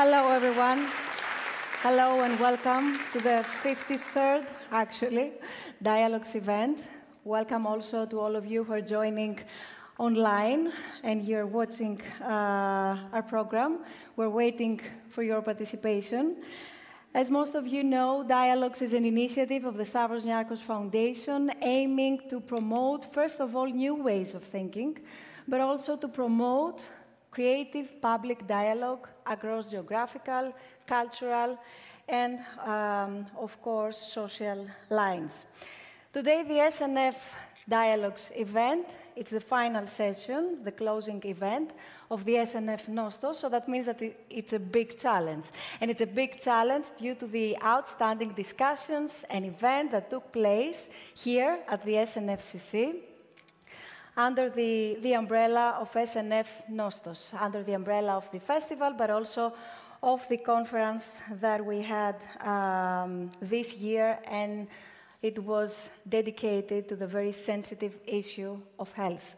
Hello, everyone. Hello and welcome to the 53rd, actually, Dialogues event. Welcome also to all of you who are joining online and you're watching uh, our program. We're waiting for your participation. As most of you know, Dialogues is an initiative of the Stavros Niarchos Foundation aiming to promote, first of all, new ways of thinking, but also to promote creative public dialogue across geographical, cultural, and, um, of course, social lines. Today, the SNF Dialogues event, it's the final session, the closing event of the SNF Nostos, so that means that it's a big challenge. And it's a big challenge due to the outstanding discussions and event that took place here at the SNFCC under the, the umbrella of SNF Nostos, under the umbrella of the festival, but also of the conference that we had um, this year, and it was dedicated to the very sensitive issue of health.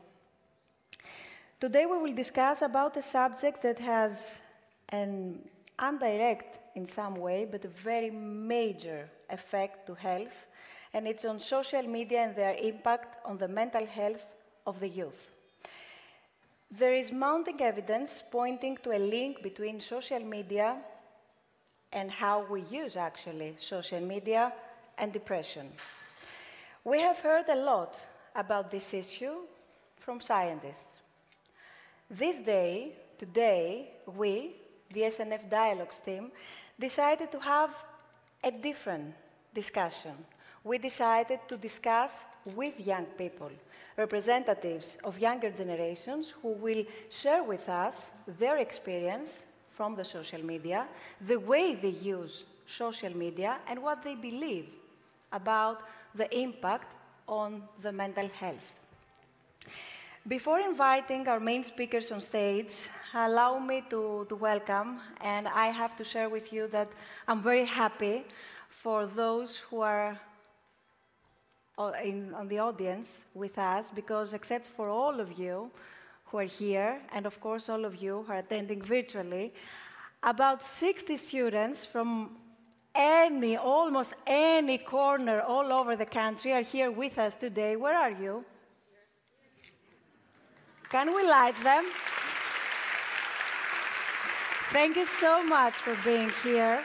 Today we will discuss about a subject that has an indirect in some way, but a very major effect to health, and it's on social media and their impact on the mental health of the youth. There is mounting evidence pointing to a link between social media and how we use actually social media and depression. We have heard a lot about this issue from scientists. This day, today, we, the SNF Dialogues team, decided to have a different discussion. We decided to discuss with young people representatives of younger generations who will share with us their experience from the social media, the way they use social media, and what they believe about the impact on the mental health. Before inviting our main speakers on stage, allow me to, to welcome, and I have to share with you that I'm very happy for those who are in, on the audience with us because, except for all of you who are here, and of course, all of you who are attending virtually, about 60 students from any, almost any corner all over the country are here with us today. Where are you? Can we light them? Thank you so much for being here.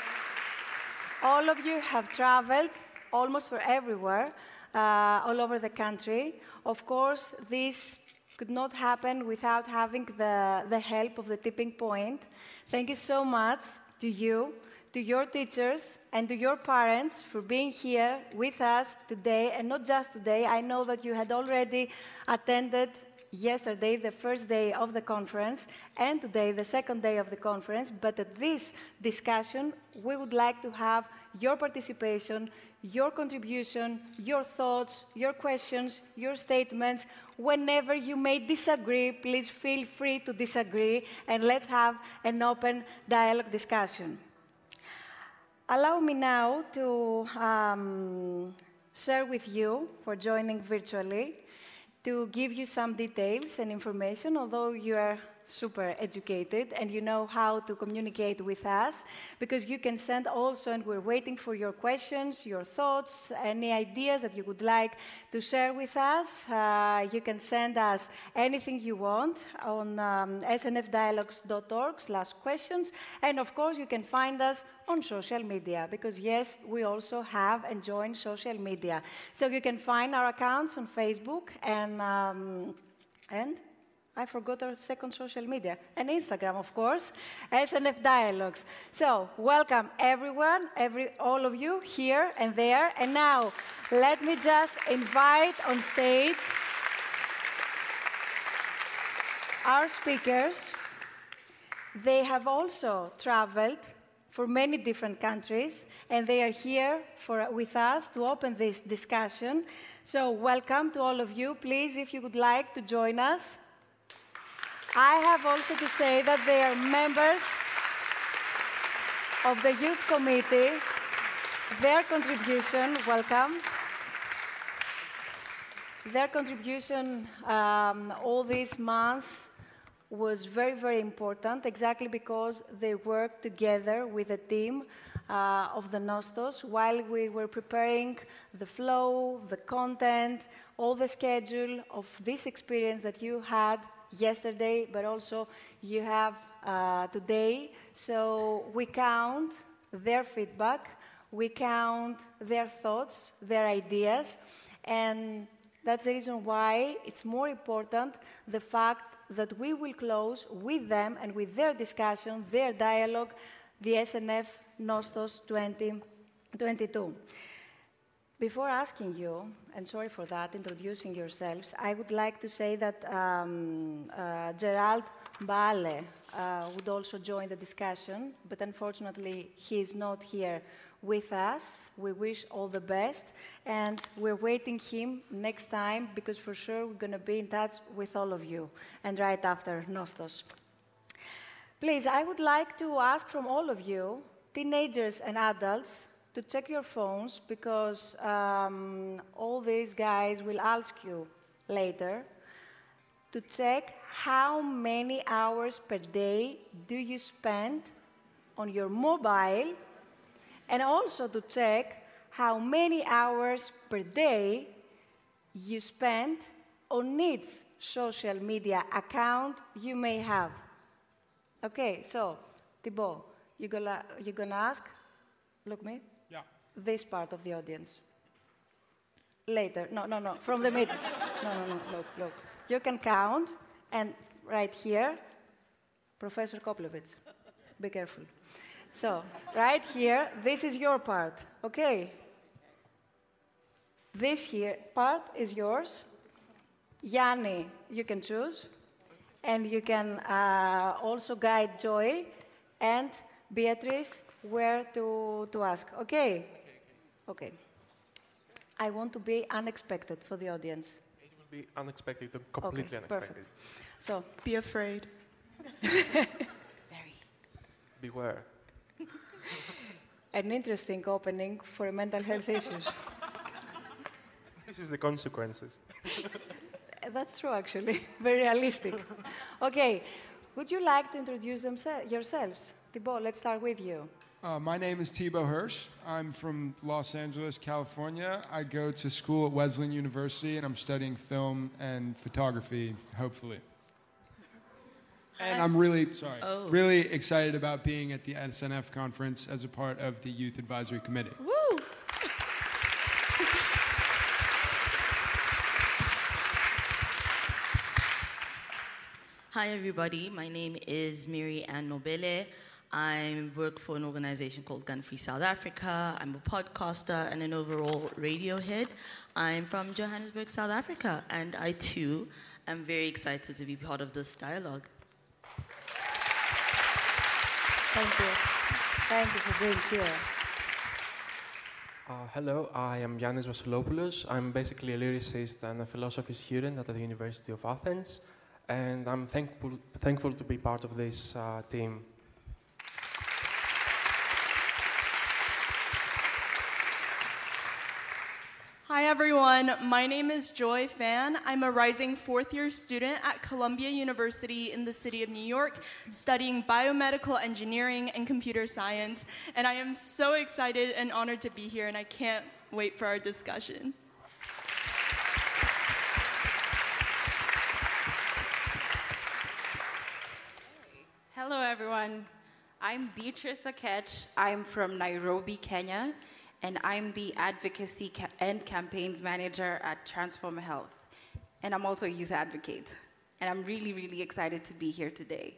All of you have traveled almost for everywhere Uh, all over the country. Of course, this could not happen without having the, the help of the tipping point. Thank you so much to you, to your teachers, and to your parents for being here with us today, and not just today. I know that you had already attended yesterday, the first day of the conference, and today, the second day of the conference. But at this discussion, we would like to have your participation, your contribution, your thoughts, your questions, your statements. Whenever you may disagree, please feel free to disagree and let's have an open dialogue discussion. Allow me now to um, share with you, for joining virtually, to give you some details and information, although you are super educated and you know how to communicate with us because you can send also, and we're waiting for your questions, your thoughts, any ideas that you would like to share with us. Uh, you can send us anything you want on um, snfdialogues.org slash questions. And of course, you can find us on social media because yes, we also have and join social media. So you can find our accounts on Facebook and um, and I forgot our second social media, and Instagram, of course, SNF Dialogues. So, welcome everyone, every, all of you here and there. And now, let me just invite on stage our speakers. They have also traveled for many different countries, and they are here for, with us to open this discussion. So, welcome to all of you. Please, if you would like to join us. I have also to say that they are members of the Youth Committee. Their contribution, welcome. Their contribution um, all these months was very, very important, exactly because they worked together with a team uh, of the Nostos while we were preparing the flow, the content, all the schedule of this experience that you had yesterday, but also you have uh, today. So we count their feedback, we count their thoughts, their ideas, and that's the reason why it's more important the fact that we will close with them and with their discussion, their dialogue, the SNF Nostos 2022. Before asking you, and sorry for that, introducing yourselves, I would like to say that um, uh, Gerald Bale uh, would also join the discussion, but unfortunately he is not here with us. We wish all the best, and we're waiting him next time because for sure we're going to be in touch with all of you, and right after Nostos. Please, I would like to ask from all of you, teenagers and adults, to check your phones because um, all these guys will ask you later to check how many hours per day do you spend on your mobile and also to check how many hours per day you spend on each social media account you may have. Okay, so Thibeaux, you're gonna, you're gonna ask? Look me? Yeah. This part of the audience. Later. No, no, no, from the middle. no, no, no, look, look. You can count, and right here, Professor Koplowitz. Be careful. So, right here, this is your part, okay? This here part is yours. Yanni, you can choose. And you can uh, also guide Joy and Beatrice where to, to ask. Okay? Okay. I want to be unexpected for the audience. It will be unexpected, completely okay, unexpected. Perfect. So, be afraid. Very. Beware. An interesting opening for mental health issues. This is the consequences. That's true, actually. Very realistic. okay, would you like to introduce themse- yourselves? Thibeaux, let's start with you. Uh, my name is Thibeaux Hirsh. I'm from Los Angeles, California. I go to school at Wesleyan University and I'm studying film and photography, hopefully. And I'm really sorry, Oh. really excited about being at the SNF conference as a part of the Youth Advisory Committee. Woo! Hi, everybody. My name is Mary Ann Nobele. I work for an organization called Gun Free South Africa. I'm a podcaster and an overall radio head. I'm from Johannesburg, South Africa, and I too am very excited to be part of this dialogue. Thank you. Thank you for being here. Uh, hello, I am Giannis Vassilopoulos. I'm basically a lyricist and a philosophy student at the University of Athens, and I'm thankful, thankful to be part of this uh, team. Everyone. My name is Joy Fan. I'm a rising fourth year student at Columbia University in the city of New York, studying biomedical engineering and computer science. And I am so excited and honored to be here, and I can't wait for our discussion. Hello, everyone. I'm Beatrice Akech. I'm from Nairobi, Kenya, and I'm the Advocacy ca- and Campaigns Manager at Transform Health. And I'm also a youth advocate. And I'm really, really excited to be here today.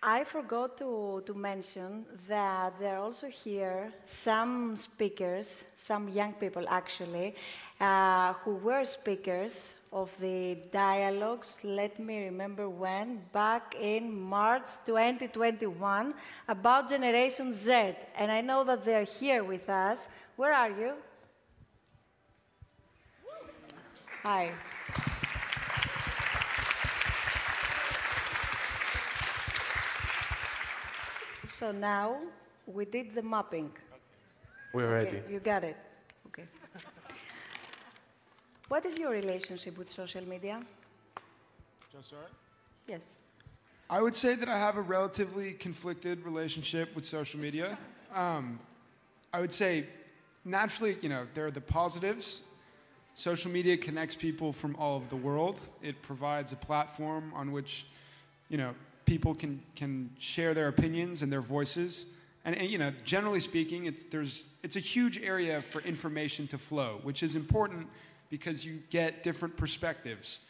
I forgot to, to mention that there are also here some speakers, some young people actually, uh, who were speakers of the dialogues, let me remember when, back in March 2021, about Generation Z. And I know that they're here with us. Where are you? Hi. So now we did the mapping. We're ready. Okay, you got it. What is your relationship with social media? Just start? Yes. I would say that I have a relatively conflicted relationship with social media. Um, I would say, naturally, you know, there are the positives. Social media connects people from all over the world. It provides a platform on which, you know, people can, can share their opinions and their voices. And, and you know, generally speaking, it's, there's, it's a huge area for information to flow, which is important because you get different perspectives.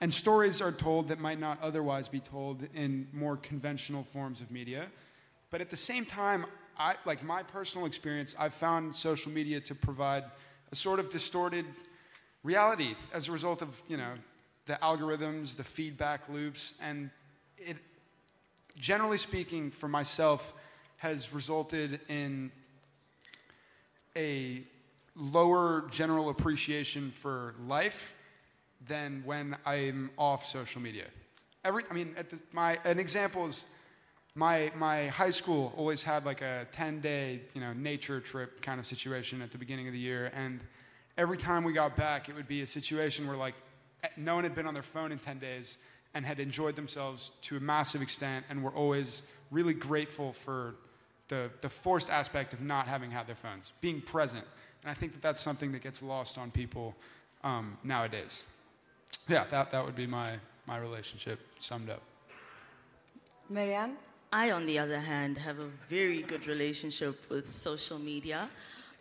And stories are told that might not otherwise be told in more conventional forms of media. But at the same time, I, like my personal experience, I've found social media to provide a sort of distorted reality as a result of, you know, the algorithms, the feedback loops, and it, generally speaking, for myself, has resulted in a lower general appreciation for life than when I'm off social media. Every, I mean, the, my, an example is my, my high school always had like a 10 day, you know, nature trip kind of situation at the beginning of the year. And every time we got back, it would be a situation where like no one had been on their phone in 10 days and had enjoyed themselves to a massive extent and were always really grateful for the, the forced aspect of not having had their phones, being present. And I think that that's something that gets lost on people um, nowadays. Yeah, that, that would be my, my relationship summed up. Marianne? I, on the other hand, have a very good relationship with social media.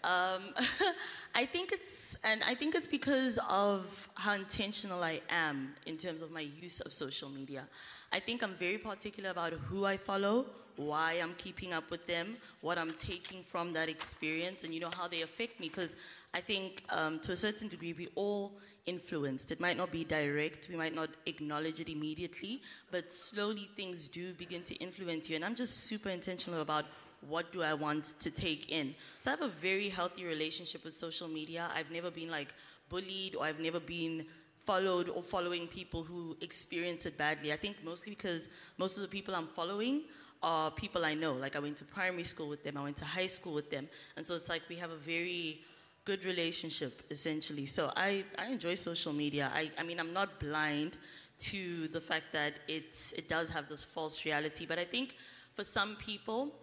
Um, I think it's, and I think it's because of how intentional I am in terms of my use of social media. I think I'm very particular about who I follow, why I'm keeping up with them, what I'm taking from that experience, and you know how they affect me. Because I think um, to a certain degree we all influenced. It might not be direct, we might not acknowledge it immediately, but slowly things do begin to influence you. And I'm just super intentional about what do I want to take in. So I have a very healthy relationship with social media. I've never been like bullied or I've never been followed or following people who experience it badly. I think mostly because most of the people I'm following are people I know. Like I went to primary school with them, I went to high school with them. And so it's like we have a very good relationship essentially. So I, I enjoy social media. I, I mean, I'm not blind to the fact that it's, it does have this false reality, but I think for some people,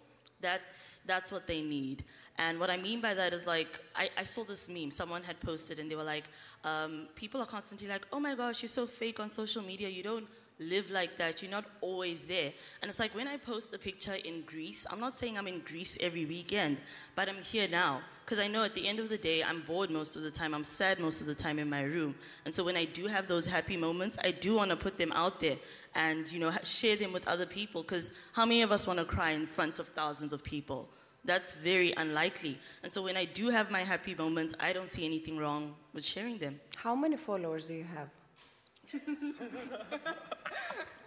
that's, that's what they need. And what I mean by that is like, I, I saw this meme, someone had posted and they were like, um, people are constantly like, oh my gosh, you're so fake on social media, you don't live like that. You're not always there. And it's like when I post a picture in Greece, I'm not saying I'm in Greece every weekend, but I'm here now. Because I know at the end of the day, I'm bored most of the time. I'm sad most of the time in my room. And so when I do have those happy moments, I do want to put them out there and, you know, share them with other people. Because how many of us want to cry in front of thousands of people? That's very unlikely. And so when I do have my happy moments, I don't see anything wrong with sharing them. How many followers do you have?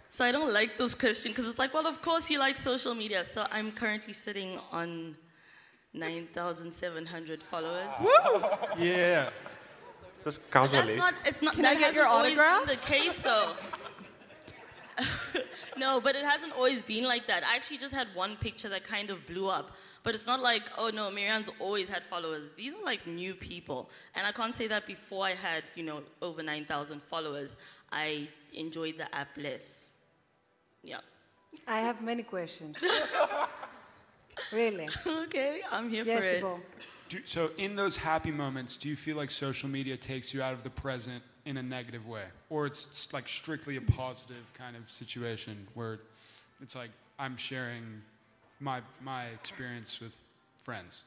So I don't like this question because it's like, well, of course you like social media. So I'm currently sitting on 9,700 followers. Woo! Yeah. Just casually. That's not, it's not, Can that I get your hasn't always autograph? been the case though. no, but it hasn't always been like that. I actually just had one picture that kind of blew up. But it's not like, oh no, Marianne's always had followers. These are like new people. And I can't say that before I had, you know, over 9,000 followers, I enjoyed the app less. Yeah. I have many questions. really? okay, I'm here yes, for it. Thibeaux. Do, so, in those happy moments, do you feel like social media takes you out of the present in a negative way? Or it's s- like strictly a positive kind of situation where it's like I'm sharing my, my experience with friends?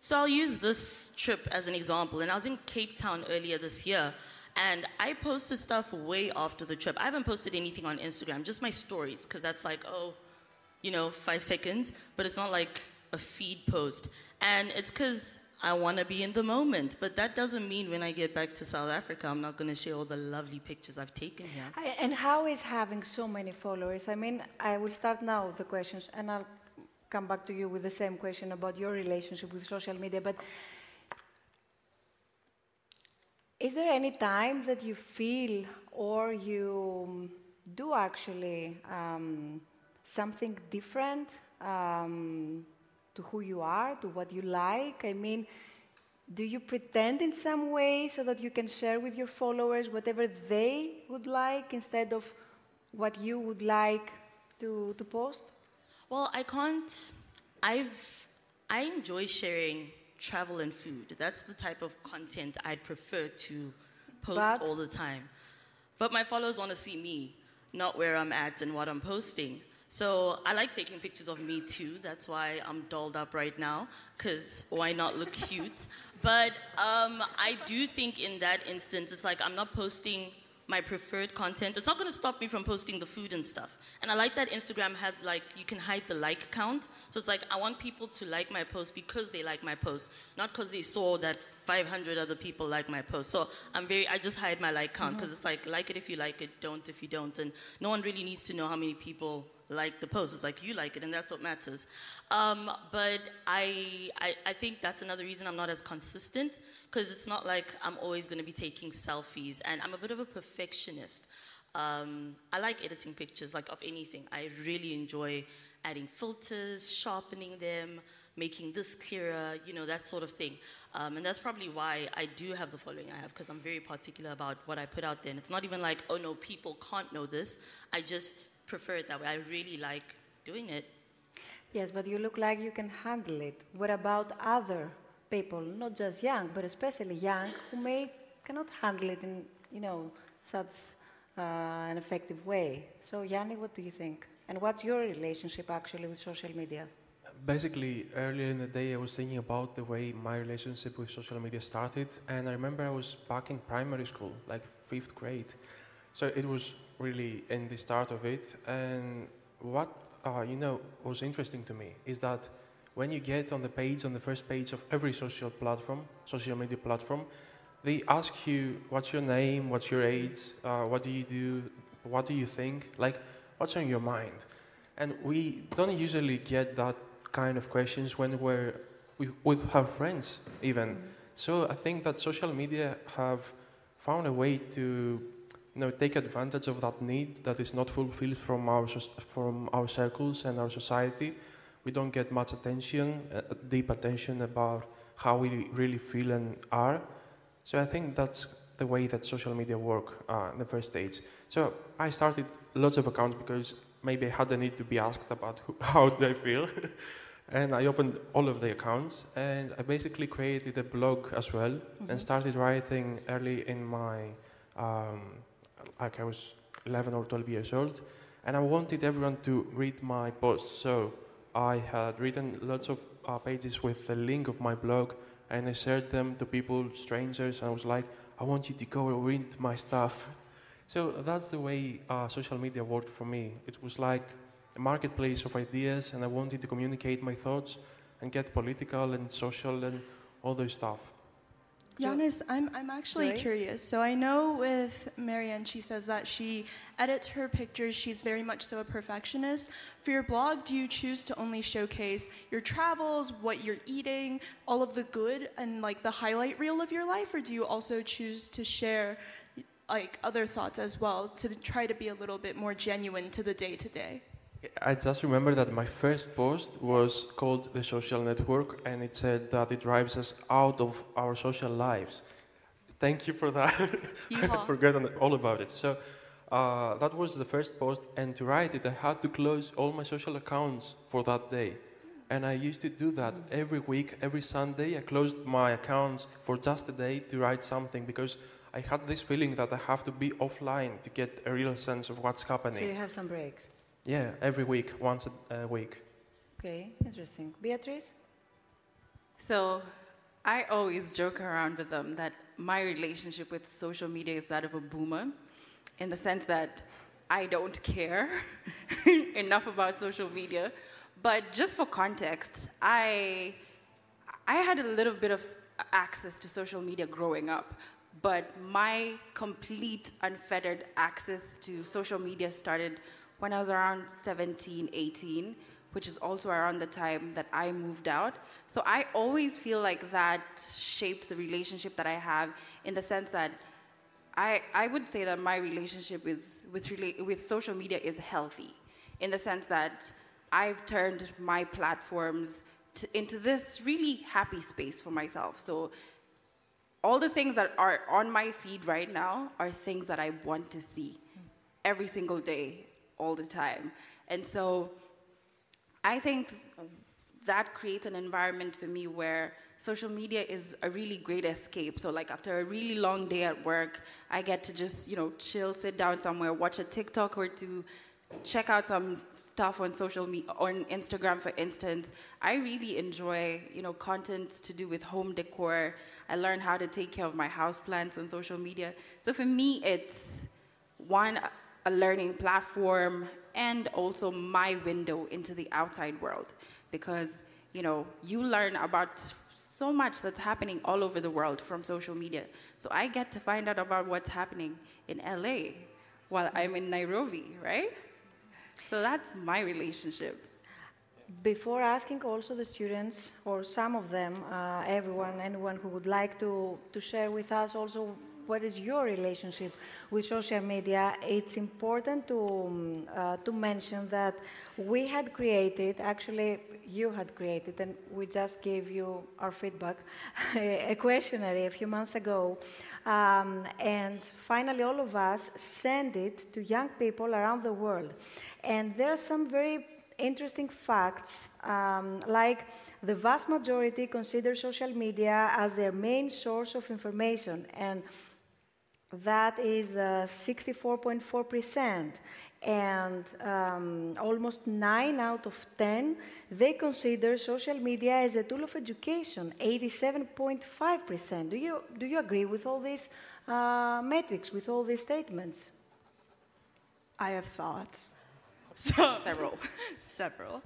So I'll use this trip as an example. And I was in Cape Town earlier this year, and I posted stuff way after the trip. I haven't posted anything on Instagram, just my stories, because that's like, oh, you know, five seconds, but it's not like a feed post. And it's because I want to be in the moment. But that doesn't mean when I get back to South Africa, I'm not going to share all the lovely pictures I've taken here. I- And how is having so many followers? I mean, I will start now the questions, and I'll come back to you with the same question about your relationship with social media. But is there any time that you feel or you do actually um, something different um, to who you are, to what you like? I mean, do you pretend in some way so that you can share with your followers whatever they would like instead of what you would like to, to post? Well, I can't. I've. I enjoy sharing travel and food. That's the type of content I'd prefer to post But- all the time. But my followers want to see me, not where I'm at and what I'm posting. So I like taking pictures of me too. That's why I'm dolled up right now, because why not look cute? But um, I do think in that instance, it's like I'm not posting my preferred content. It's not going to stop me from posting the food and stuff. And I like that Instagram has like you can hide the like count. So it's like I want people to like my post because they like my post, not because they saw that 500 other people like my post. So I'm very I just hide my like count because mm-hmm. it's like like it if you like it, don't if you don't, and no one really needs to know how many people like the post. It's like you like it, and that's what matters. Um, but I, I I think that's another reason I'm not as consistent because it's not like I'm always going to be taking selfies, and I'm a bit of a perfectionist. Um, I like editing pictures, like of anything. I really enjoy adding filters, sharpening them, making this clearer, you know, that sort of thing. Um, and that's probably why I do have the following I have, because I'm very particular about what I put out there. And it's not even like, oh no, people can't know this. I just prefer it that way. I really like doing it. Yes, but you look like you can handle it. What about other people, not just young, but especially young, who may cannot handle it in, you know, such uh, an effective way? So, Yanni, what do you think? And what's your relationship actually with social media? Basically, earlier in the day, I was thinking about the way my relationship with social media started, and I remember I was back in primary school, like fifth grade. So it was really in the start of it. And what uh, you know was interesting to me is that when you get on the page, on the first page of every social platform, social media platform, they ask you what's your name, what's your age, uh, what do you do, what do you think, like what's on your mind. And we don't usually get that kind of questions when we're with, with our friends, even. So I think that social media have found a way to, you know, take advantage of that need that is not fulfilled from our from our circles and our society. We don't get much attention, uh, deep attention about how we really feel and are. So I think that's the way that social media work uh, in the first stage. So I started lots of accounts because maybe I had the need to be asked about who, how do I feel. and I opened all of the accounts and I basically created a blog as well and started writing early in my, um, like I was 11 or 12 years old. And I wanted everyone to read my posts. So I had written lots of uh, pages with the link of my blog and I shared them to people, strangers. And I was like, I want you to go read my stuff. So that's the way uh, social media worked for me. It was like a marketplace of ideas, and I wanted to communicate my thoughts and get political and social and all those stuff. Giannis, I'm, I'm actually curious. So I know with Marianne, she says that she edits her pictures. She's very much so a perfectionist. For your blog, do you choose to only showcase your travels, what you're eating, all of the good, and like the highlight reel of your life, or do you also choose to share like other thoughts as well to try to be a little bit more genuine to the day to day? I just remember that my first post was called The Social Network, and it said that it drives us out of our social lives. Thank you for that. I forgot all about it. So uh, that was the first post, and to write it, I had to close all my social accounts for that day. And I used to do that every week, every Sunday. I closed my accounts for just a day to write something because I had this feeling that I have to be offline to get a real sense of what's happening. So you have some breaks. Yeah, every week, once a, a week. Okay, interesting. Beatrice? So I always joke around with them that my relationship with social media is that of a boomer, in the sense that I don't care enough about social media. But just for context, I I had a little bit of access to social media growing up, but my complete unfettered access to social media started when I was around 17, 18, which is also around the time that I moved out. So I always feel like that shaped the relationship that I have in the sense that I, I would say that my relationship is with, with social media is healthy in the sense that I've turned my platforms to, into this really happy space for myself. So all the things that are on my feed right now are things that I want to see every single day, all the time. And so I think that creates an environment for me where social media is a really great escape. So like after a really long day at work, I get to just, you know, chill, sit down somewhere, watch a TikTok or two, check out some stuff on social media, on Instagram, for instance. I really enjoy, you know, content to do with home decor. I learn how to take care of my house plants on social media. So for me, it's one, a learning platform, and also my window into the outside world. Because, you know, you learn about so much that's happening all over the world from social media. So I get to find out about what's happening in LA while I'm in Nairobi, right? So that's my relationship. Before asking also the students, or some of them, uh, everyone, anyone who would like to, to share with us also what is your relationship with social media, it's important to, um, uh, to mention that we had created, actually, you had created, and we just gave you our feedback, a questionnaire a few months ago. Um, and finally, all of us sent it to young people around the world. And there are some very interesting facts, um, like the vast majority consider social media as their main source of information, and that is the 64.4%. And um, almost 9 out of 10, they consider social media as a tool of education, 87.5%. Do you, do you agree with all these uh, metrics, with all these statements? I have thoughts. So, several. several.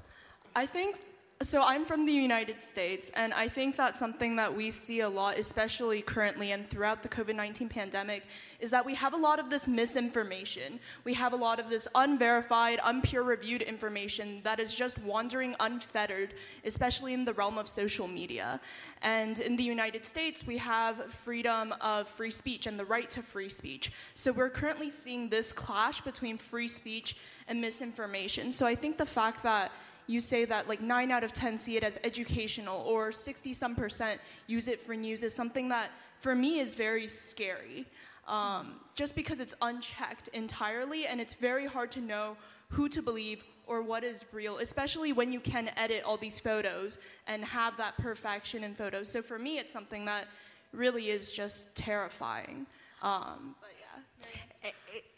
I think so I'm from the United States, and I think that's something that we see a lot, especially currently and throughout the COVID 19 pandemic, is that we have a lot of this misinformation. We have a lot of this unverified, unpeer reviewed information that is just wandering unfettered, especially in the realm of social media. And in the United States, we have freedom of free speech and the right to free speech. So we're currently seeing this clash between free speech and misinformation. So I think the fact that you say that like 9 out of 10 see it as educational or 60 some percent use it for news is something that for me is very scary um, just because it's unchecked entirely and it's very hard to know who to believe or what is real especially when you can edit all these photos and have that perfection in photos. So for me it's something that really is just terrifying. Um, but yeah.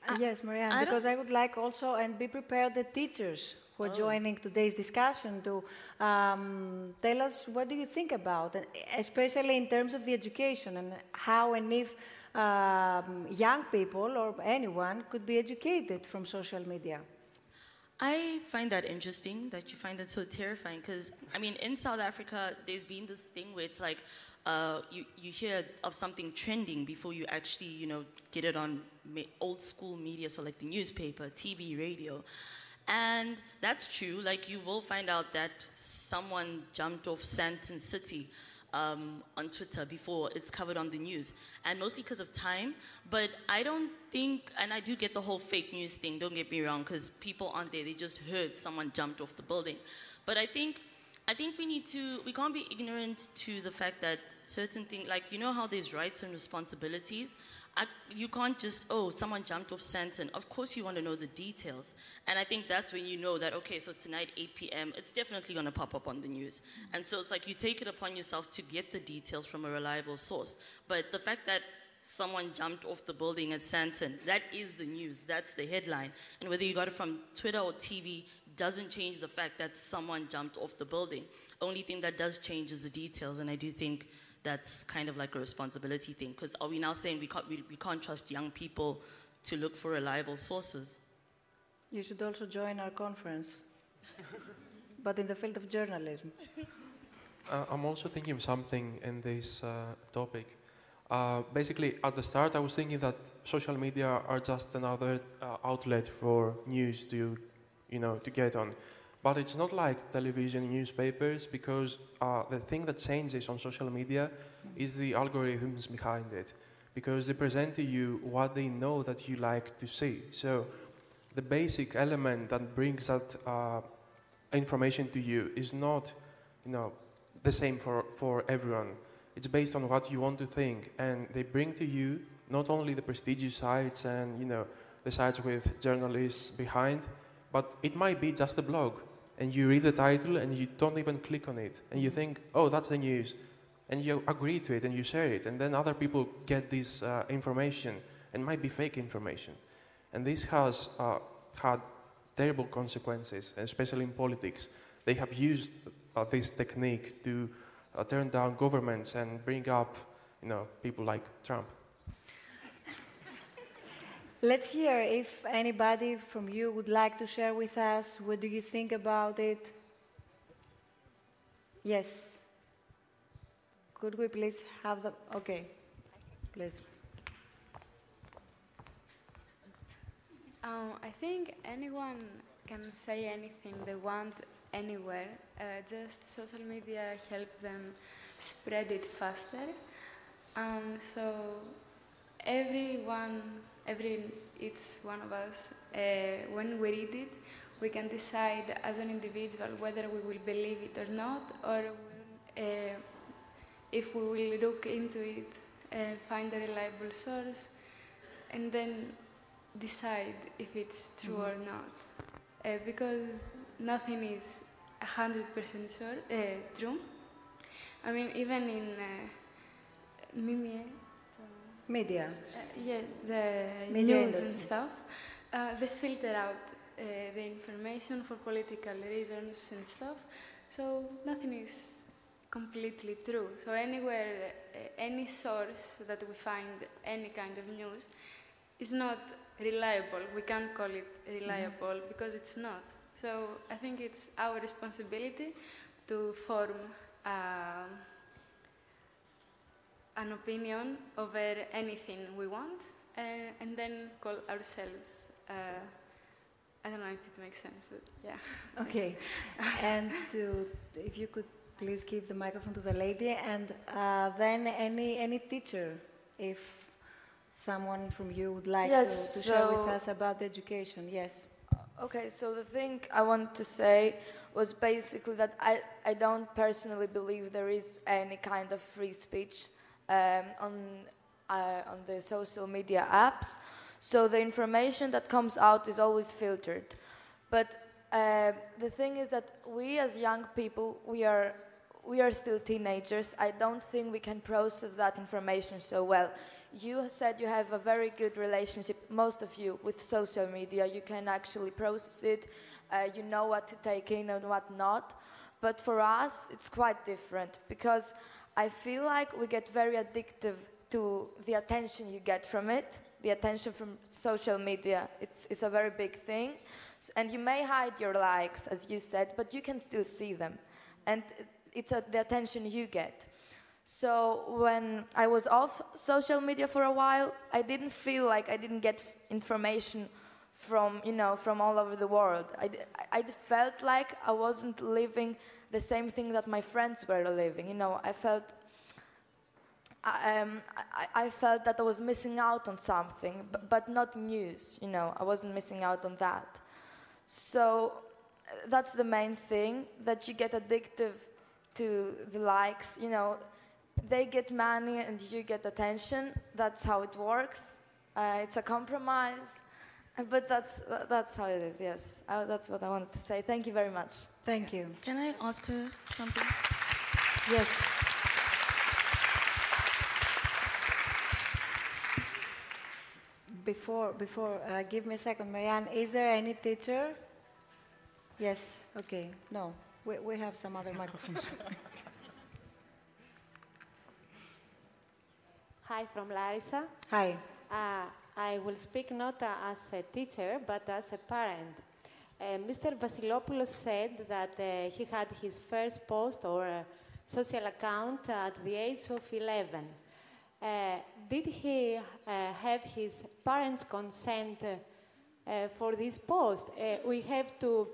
Uh, yes, Marianne, because I would like also, and be prepared, the teachers who are oh. joining today's discussion to um, tell us what do you think about, especially in terms of the education and how and if um, young people or anyone could be educated from social media. I find that interesting that you find it so terrifying because, I mean, in South Africa, there's been this thing where it's like uh, you, you hear of something trending before you actually, you know, get it on old school media, so like the newspaper, TV, radio. And that's true. Like you will find out that someone jumped off Sandton City um, on Twitter before it's covered on the news, and mostly because of time. But I don't think, and I do get the whole fake news thing. Don't get me wrong, because people aren't there. They just heard someone jumped off the building. But I think. I think we need to, we can't be ignorant to the fact that certain things, like, you know how there's rights and responsibilities? I, you can't just, oh, someone jumped off Sandton. Of course, you want to know the details. And I think that's when you know that, okay, so tonight, 8 p.m., it's definitely going to pop up on the news. And so it's like you take it upon yourself to get the details from a reliable source. But the fact that someone jumped off the building at Sandton, that is the news. That's the headline. And whether you got it from Twitter or TV doesn't change the fact that someone jumped off the building. Only thing that does change is the details. And I do think that's kind of like a responsibility thing. Because are we now saying we can't, we, we can't trust young people to look for reliable sources? You should also join our conference, but in the field of journalism. Uh, I'm also thinking of something in this uh, topic. Uh, basically, at the start, I was thinking that social media are just another uh, outlet for news to, you know, to get on. But it's not like television, newspapers, because uh, the thing that changes on social media is the algorithms behind it. Because they present to you what they know that you like to see. So the basic element that brings that uh, information to you is not, you know, the same for, for everyone. It's based on what you want to think, and they bring to you not only the prestigious sites and you know the sites with journalists behind, but it might be just a blog, and you read the title and you don't even click on it, and you think, oh, that's the news, and you agree to it and you share it, and then other people get this uh, information, and might be fake information, and this has uh, had terrible consequences, especially in politics. They have used uh, this technique to uh, turn down governments and bring up, you know, people like Trump. Let's hear if anybody from you would like to share with us what do you think about it. Yes. Could we please have the okay. Please. Um, I think anyone can say anything they want anywhere. Uh, just social media help them spread it faster. Um, so everyone, every each one of us, uh, when we read it, we can decide as an individual whether we will believe it or not, or uh, if we will look into it, uh, find a reliable source, and then decide if it's true or not. Uh, because nothing is 100% sure, uh, true. I mean, even in uh, Media. uh, yes, the Media news and stuff, uh, they filter out uh, the information for political reasons and stuff. So nothing is completely true. So anywhere, uh, any source that we find any kind of news is not reliable. We can't call it reliable because it's not. So I think it's our responsibility to form um, an opinion over anything we want uh, and then call ourselves. Uh, I don't know if it makes sense, but yeah. Okay. and to, if you could please give the microphone to the lady, and uh, then any any teacher, if someone from you would like Yes, to, to share with us about the education. Yes. Okay, so the thing I wanted to say was basically that I, I don't personally believe there is any kind of free speech um, on, uh, on the social media apps. So the information that comes out is always filtered. But uh, the thing is that we as young people, we are, we are still teenagers. I don't think we can process that information so well. You said you have a very good relationship, most of you, with social media. You can actually process it. Uh, you know what to take in and what not. But for us, it's quite different because I feel like we get very addictive to the attention you get from it, the attention from social media. It's, it's a very big thing. And you may hide your likes, as you said, but you can still see them. And it's a, the attention you get. So when I was off social media for a while, I didn't feel like I didn't get information from you know from all over the world. I, I felt like I wasn't living the same thing that my friends were living. You know, I felt I, um, I, I felt that I was missing out on something, but, but not news. You know, I wasn't missing out on that. So that's the main thing that you get addictive to the likes. You know, they get money and you get attention. That's how it works. Uh, it's a compromise, but that's that's how it is. Yes, uh, that's what I wanted to say. Thank you very much. Thank you. Can I ask her something? Yes. Before, before, uh, give me a second, Marianne. Is there any teacher? Yes. Okay. No, we, we have some other microphones. Hi from Larissa. Hi. Uh, I will speak not as a teacher, but as a parent. Uh, Mr. Vassilopoulos said that uh, he had his first post or uh, social account at the age of 11. Uh, did he uh, have his parents' consent uh, for this post? We have to,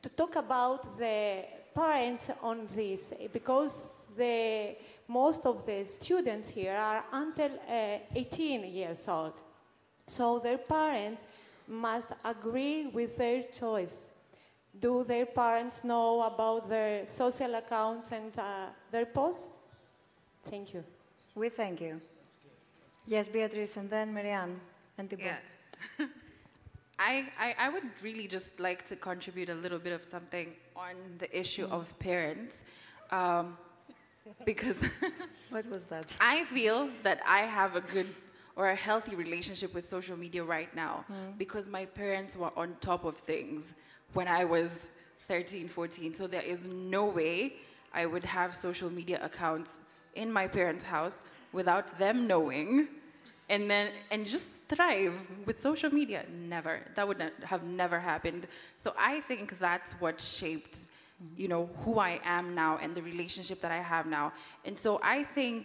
to talk about the parents on this because the, most of the students here are until uh, 18 years old. So their parents must agree with their choice. Do their parents know about their social accounts and uh, their posts? Thank you. We thank you. Yes, Beatrice, and then Marianne and Thibeaux. Yeah. I, I, I would really just like to contribute a little bit of something on the issue of parents. Um, because what was that? I feel that I have a good or a healthy relationship with social media right now Mm. because my parents were on top of things when I was 13, 14. So there is no way I would have social media accounts in my parents' house without them knowing and then and just thrive with social media. Never. That would have never happened. So i think that's what shaped you know who i am now and the relationship that i have now. And so i think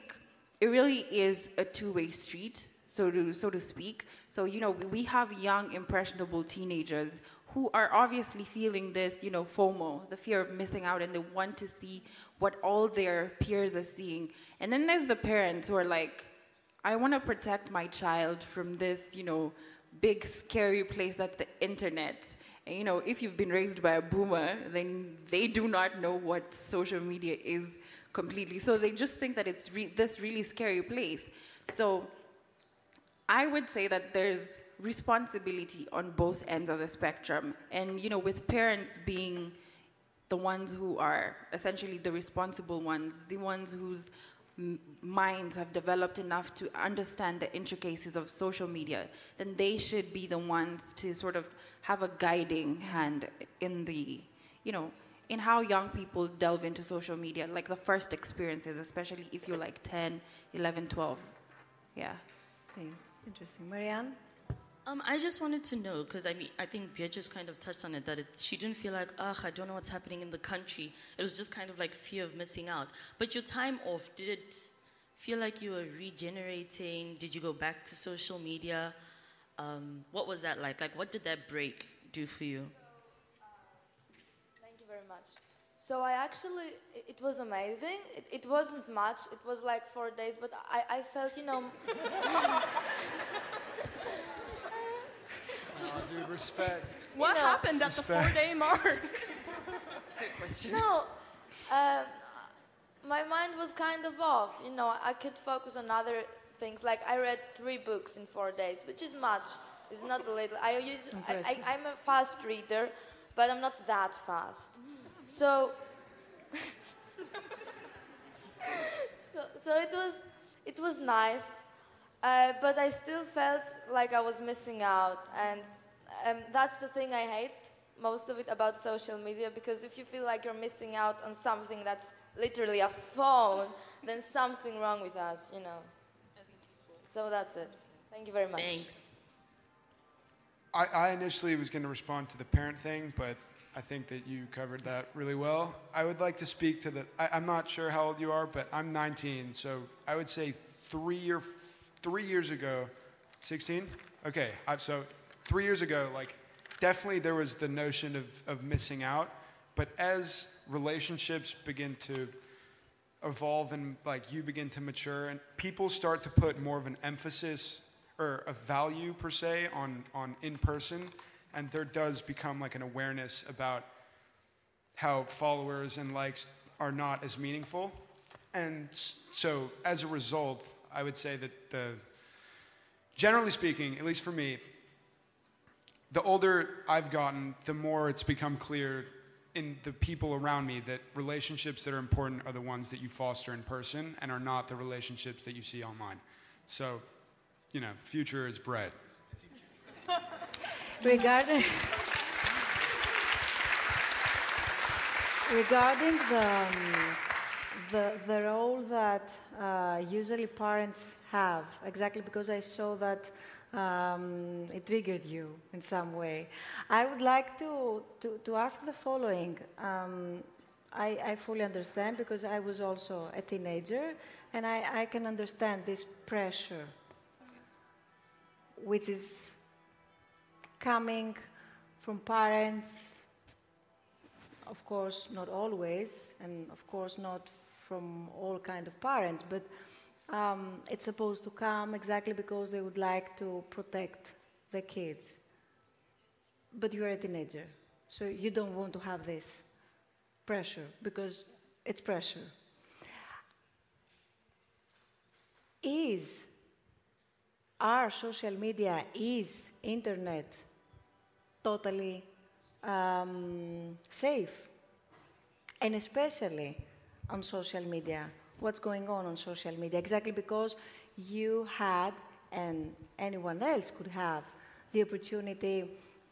it really is a two-way street so to so to speak so you know we have young impressionable teenagers who are obviously feeling this you know fomo the fear of missing out and they want to see what all their peers are seeing and then there's the parents who are like I want to protect my child from this, you know, big scary place that's the internet. And you know, if you've been raised by a boomer, then they do not know what social media is completely. So they just think that it's re- this really scary place. So I would say that there's responsibility on both ends of the spectrum. And you know, with parents being the ones who are essentially the responsible ones, the ones whose minds have developed enough to understand the intricacies of social media, then they should be the ones to sort of have a guiding hand in the, you know, in how young people delve into social media, like the first experiences, especially if you're like 10, 11, 12. Yeah. Okay, interesting. Mary-Ann? Um, I just wanted to know because I mean I think Beatrice kind of touched on it that it, she didn't feel like ugh I don't know what's happening in the country. It was just kind of like fear of missing out. But your time off, did it feel like you were regenerating? Did you go back to social media? Um, what was that like? Like what did that break do for you? You very much. So I actually, it, it was amazing. It, it wasn't much. It was like four days, but I, I felt, you know. Oh, dude, respect. What You know- happened at the four day mark? Good question. No, um, my mind was kind of off. You know, I could focus on other things. Like I read three books in four days, which is much. It's not a little. I use. I, I, I'm a fast reader, but I'm not that fast. So. so, so it was, it was nice, uh, but I still felt like I was missing out, and um, that's the thing I hate most of it about social media because if you feel like you're missing out on something that's literally a phone, then something wrong with us, you know. So that's it. Thank you very much. Thanks. I, I initially was going to respond to the parent thing, but I think that you covered that really well. I would like to speak to the. I, I'm not sure how old you are, but I'm 19, so I would say three or three years ago, 16. Okay, I, so three years ago, like definitely there was the notion of of missing out, but as relationships begin to evolve and like you begin to mature and people start to put more of an emphasis or a value per se on on in person and there does become like an awareness about how followers and likes are not as meaningful and so as a result i would say that the generally speaking at least for me the older i've gotten the more it's become clear in the people around me that relationships that are important are the ones that you foster in person and are not the relationships that you see online. So, you know, future is bright. Regarding, regarding the, um, the, the role that uh, usually parents have, exactly because I saw that um, it triggered you in some way, I would like to, to, to ask the following. Um, I, I fully understand because I was also a teenager and I, I can understand this pressure which is coming from parents, of course, not always, and of course, not from all kind of parents, but um, it's supposed to come exactly because they would like to protect the kids. But you're a teenager, so you don't want to have this pressure because it's pressure. is our social media, is internet totally um, safe? And especially on social media, what's going on on social media? Exactly because you had, and anyone else could have, the opportunity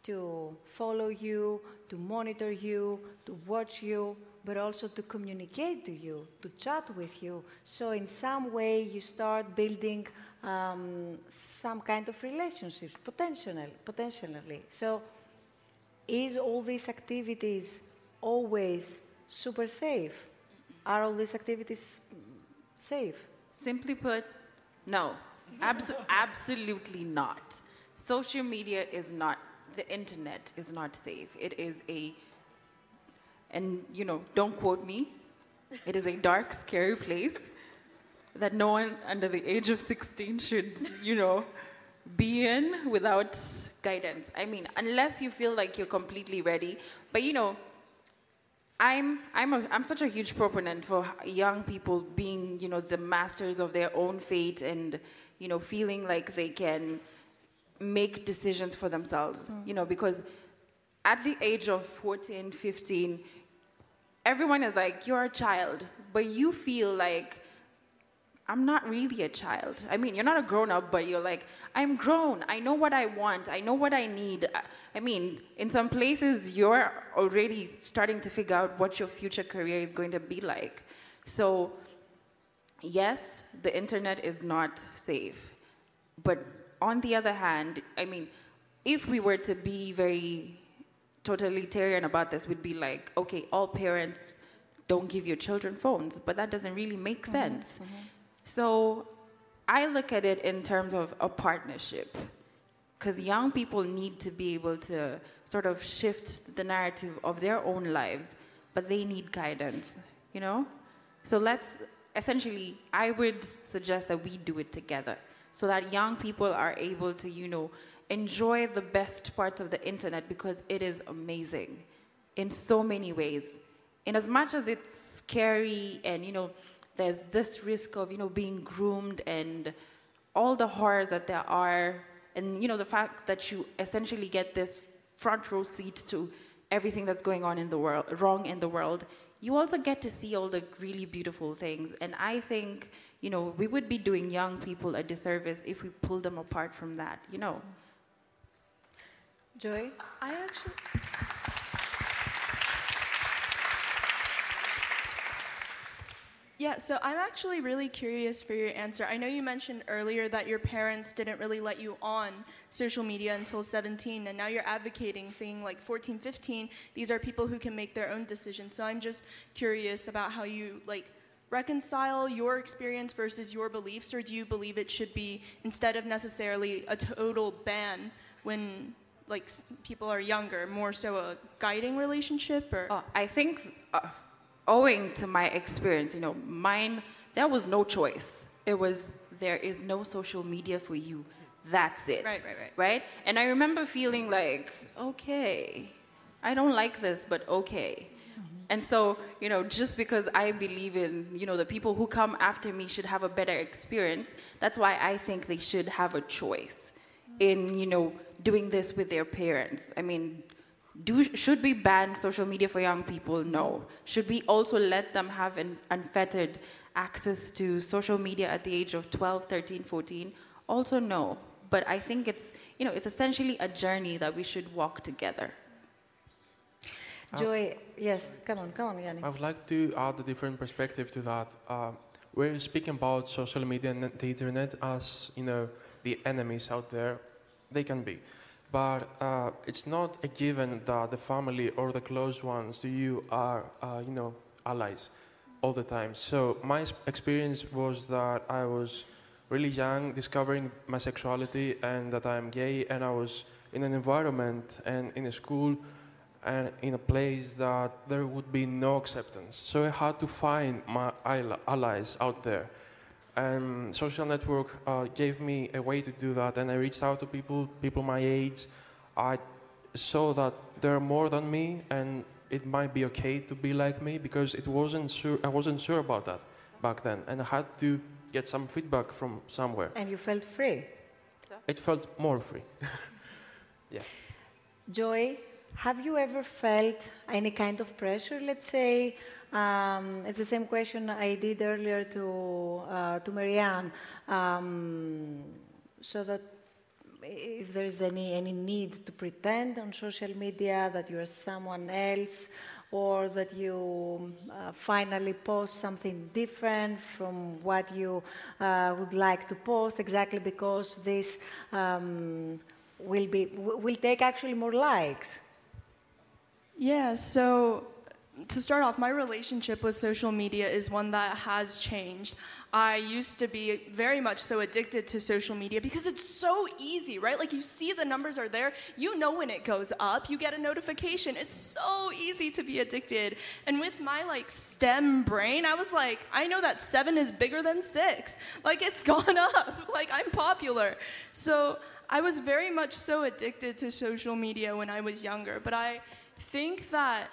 to follow you, to monitor you, to watch you, but also to communicate to you, to chat with you. So, in some way, you start building um, some kind of relationships, potentially. potentially. So, is all these activities always super safe? Are all these activities safe? Simply put, no. Abs- absolutely not. Social media is not, the internet is not safe. It is a, and you know, don't quote me, it is a dark, scary place that no one under the age of 16 should, you know, be in without guidance. I mean, unless you feel like you're completely ready. But you know, I'm I'm a, I'm such a huge proponent for young people being, you know, the masters of their own fate and, you know, feeling like they can make decisions for themselves, mm. you know, because at the age of 14, 15, everyone is like, you're a child, but you feel like I'm not really a child. I mean, you're not a grown up, but you're like, I'm grown. I know what I want. I know what I need. I mean, in some places, you're already starting to figure out what your future career is going to be like. So, yes, the internet is not safe. But on the other hand, I mean, if we were to be very totalitarian about this, we'd be like, okay, all parents don't give your children phones, but that doesn't really make mm-hmm, sense. Mm-hmm. So I look at it in terms of a partnership because young people need to be able to sort of shift the narrative of their own lives, but they need guidance, you know? So let's essentially, I would suggest that we do it together so that young people are able to, you know, enjoy the best parts of the internet because it is amazing in so many ways. In as much as it's scary and, you know, there's this risk of you know being groomed and all the horrors that there are. And you know the fact that you essentially get this front row seat to everything that's going on in the world wrong in the world you also get to see all the really beautiful things. And i think you know we would be doing young people a disservice if we pull them apart from that you know? Joy? I actually Yeah, so I'm actually really curious for your answer. I know you mentioned earlier that your parents didn't really let you on social media until 17, and now you're advocating, saying like 14, 15, these are people who can make their own decisions. So I'm just curious about how you like reconcile your experience versus your beliefs, or do you believe it should be instead of necessarily a total ban when like people are younger, more so a guiding relationship? Or oh, I think. Uh owing to my experience, you know, mine, there was no choice. It was, there is no social media for you. That's it. Right, right, right. Right? And I remember feeling like, okay, I don't like this, but okay. And so, you know, just because I believe in, you know, the people who come after me should have a better experience, that's why I think they should have a choice in, you know, doing this with their parents. I mean, do, should we ban social media for young people? No. Should we also let them have an unfettered access to social media at the age of 12, 13, 14? Also, no. But I think it's, you know, it's essentially a journey that we should walk together. Joy, yes, come on, come on, Yanni. I would like to add a different perspective to that. Uh, we're speaking about social media and the internet as, you know, the enemies out there. They can be but uh, it's not a given that the family or the close ones to you are, uh, you know, allies all the time. So my experience was that I was really young, discovering my sexuality and that I'm gay, and I was in an environment and in a school and in a place that there would be no acceptance. So I had to find my allies out there and social network uh, gave me a way to do that and i reached out to people people my age i saw that they're more than me and it might be okay to be like me because it wasn't sure i wasn't sure about that back then and i had to get some feedback from somewhere. And you felt free. It felt more free. yeah. Joy, have you ever felt any kind of pressure? Let's say um, it's the same question I did earlier to uh, to Mary-Ann. Um, so that if there's any any need to pretend on social media that you are someone else, or that you uh, finally post something different from what you uh, would like to post, exactly because this um, will be will take actually more likes. Yeah, so to start off, my relationship with social media is one that has changed. I used to be very much so addicted to social media because it's so easy, right? Like you see the numbers are there, you know when it goes up, you get a notification. It's so easy to be addicted. And with my like STEM brain, I was like, I know that 7 is bigger than 6. Like it's gone up. Like I'm popular. So I was very much so addicted to social media when I was younger, but I think that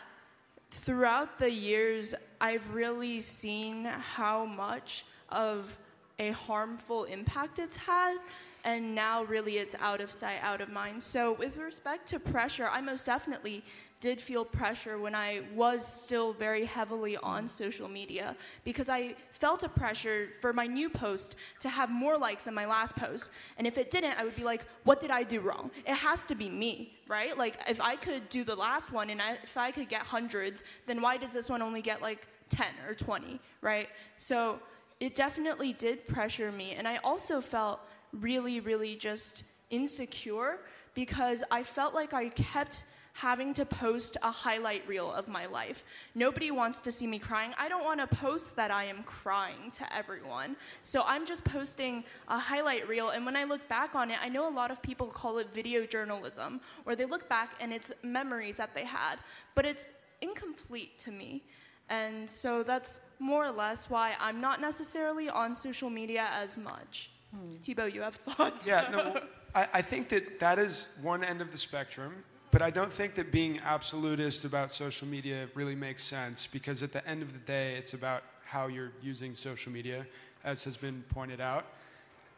throughout the years, I've really seen how much of a harmful impact it's had and now really it's out of sight out of mind. So with respect to pressure i most definitely did feel pressure when i was still very heavily on social media because i felt a pressure for my new post to have more likes than my last post. And if it didn't i would be like what did i do wrong? It has to be me right? Like if i could do the last one and I, if i could get hundreds then why does this one only get like 10 or 20 right? So it definitely did pressure me. And I also felt really, really just insecure because I felt like I kept having to post a highlight reel of my life. Nobody wants to see me crying. I don't want to post that I am crying to everyone. So I'm just posting a highlight reel. And when I look back on it, I know a lot of people call it video journalism, where they look back and it's memories that they had, but it's incomplete to me. And so that's more or less why I'm not necessarily on social media as much. Hmm. Thibeaux, you have thoughts? Yeah, no, well, I, I think that that is one end of the spectrum, but I don't think that being absolutist about social media really makes sense because at the end of the day, it's about how you're using social media, as has been pointed out.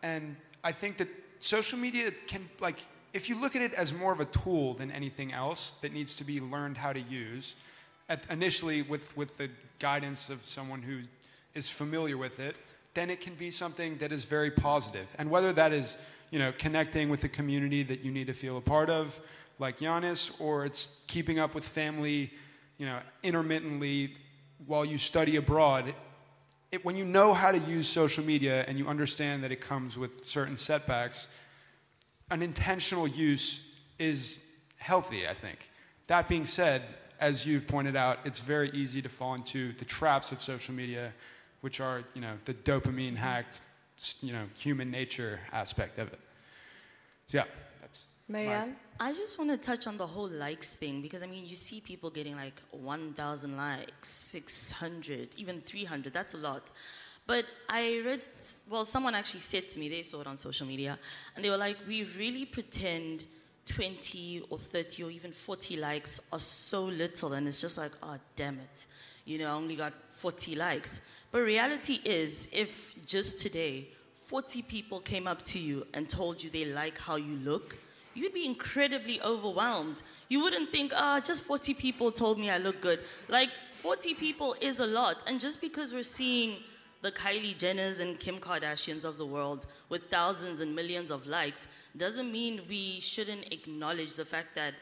And I think that social media can, like, if you look at it as more of a tool than anything else that needs to be learned how to use, at, initially with, with the guidance of someone who is familiar with it, then it can be something that is very positive. And whether that is, you know, connecting with the community that you need to feel a part of, like Giannis, or it's keeping up with family, you know, intermittently while you study abroad. It, when you know how to use social media and you understand that it comes with certain setbacks, an intentional use is healthy, I think. That being said, as you've pointed out, it's very easy to fall into the traps of social media, which are, you know, the dopamine hacked, you know, human nature aspect of it. So, yeah, that's. Mary-Ann? I just want to touch on the whole likes thing because I mean, you see people getting like 1,000 likes, 600, even 300. That's a lot. But I read, well, someone actually said to me, they saw it on social media, and they were like, we really pretend 20 or 30 or even 40 likes are so little and it's just like oh damn it you know i only got 40 likes but reality is if just today 40 people came up to you and told you they like how you look you'd be incredibly overwhelmed you wouldn't think ah oh, just 40 people told me i look good like 40 people is a lot and just because we're seeing the Kylie Jenners and Kim Kardashians of the world with thousands and millions of likes doesn't mean we shouldn't acknowledge the fact that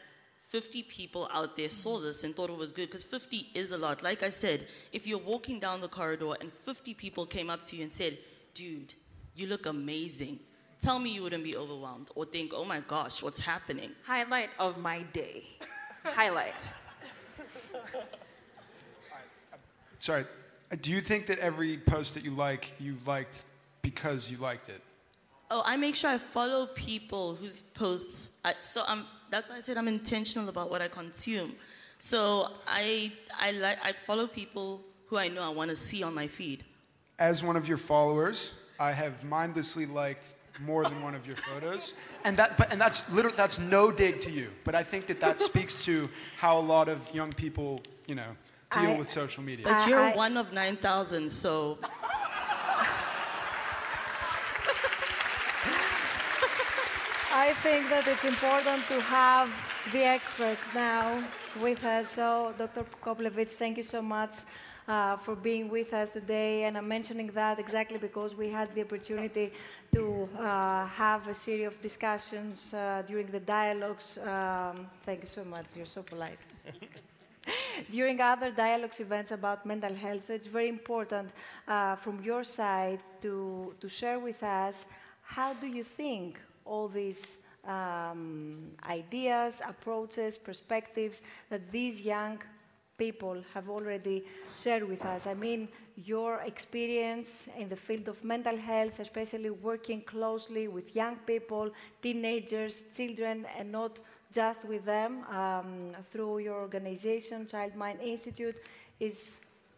50 people out there saw this and thought it was good because 50 is a lot. Like I said, if you're walking down the corridor and 50 people came up to you and said, dude, you look amazing. Tell me you wouldn't be overwhelmed or think, oh my gosh, what's happening? Highlight of my day. Highlight. Sorry, uh, do you think that every post that you like, you liked because you liked it? Oh, I make sure I follow people whose posts. I, so I'm. That's why I said I'm intentional about what I consume. So I I like I follow people who I know I want to see on my feed. As one of your followers, I have mindlessly liked more than one of your photos. And that, but, and that's literally that's no dig to you. But I think that that speaks to how a lot of young people, you know, deal I, with social media. But you're I, one of nine thousand, so. I think that it's important to have the expert now with us. So, Dr. Koplewicz, thank you so much uh, for being with us today. And I'm mentioning that exactly because we had the opportunity to uh, have a series of discussions uh, during the dialogues. Um, thank you so much. You're so polite. during other dialogues events about mental health. So it's very important uh, from your side to, to share with us how do you think all these um, ideas, approaches, perspectives that these young people have already shared with us. I mean, your experience in the field of mental health, especially working closely with young people, teenagers, children, and not just with them um, through your organization, Child Mind Institute, is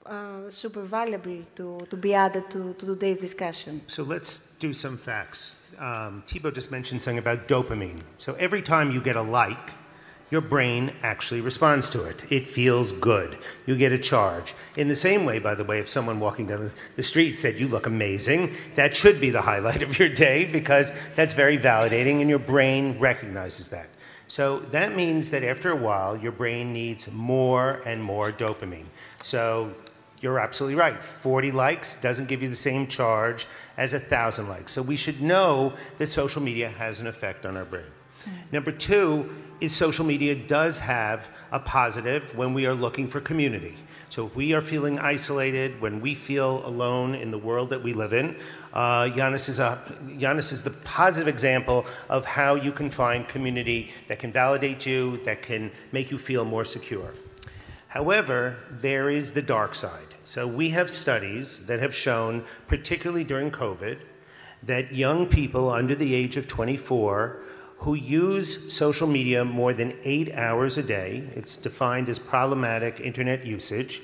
uh, super valuable to, to be added to, to today's discussion. So let's do some facts. Um, Thibeaux just mentioned something about dopamine. So every time you get a like, your brain actually responds to it. It feels good. You get a charge. In the same way, by the way, if someone walking down the street said, You look amazing, that should be the highlight of your day because that's very validating and your brain recognizes that. So that means that after a while, your brain needs more and more dopamine. So you're absolutely right. 40 likes doesn't give you the same charge as a 1,000 likes. So we should know that social media has an effect on our brain. Hmm. Number two is social media does have a positive when we are looking for community. So if we are feeling isolated, when we feel alone in the world that we live in, uh, Giannis, is a, Giannis is the positive example of how you can find community that can validate you, that can make you feel more secure. However, there is the dark side. So we have studies that have shown, particularly during COVID, that young people under the age of 24 who use social media more than eight hours a day, it's defined as problematic internet usage,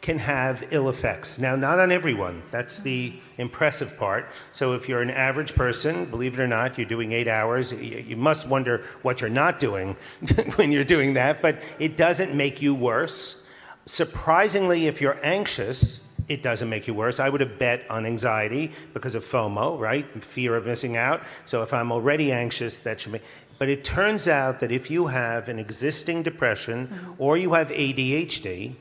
can have ill effects. Now, not on everyone. That's the impressive part. So, if you're an average person, believe it or not, you're doing eight hours, you must wonder what you're not doing when you're doing that, but it doesn't make you worse. Surprisingly, if you're anxious, it doesn't make you worse. I would have bet on anxiety because of FOMO, right? Fear of missing out. So if I'm already anxious, that should be. But it turns out that if you have an existing depression mm-hmm. or you have ADHD,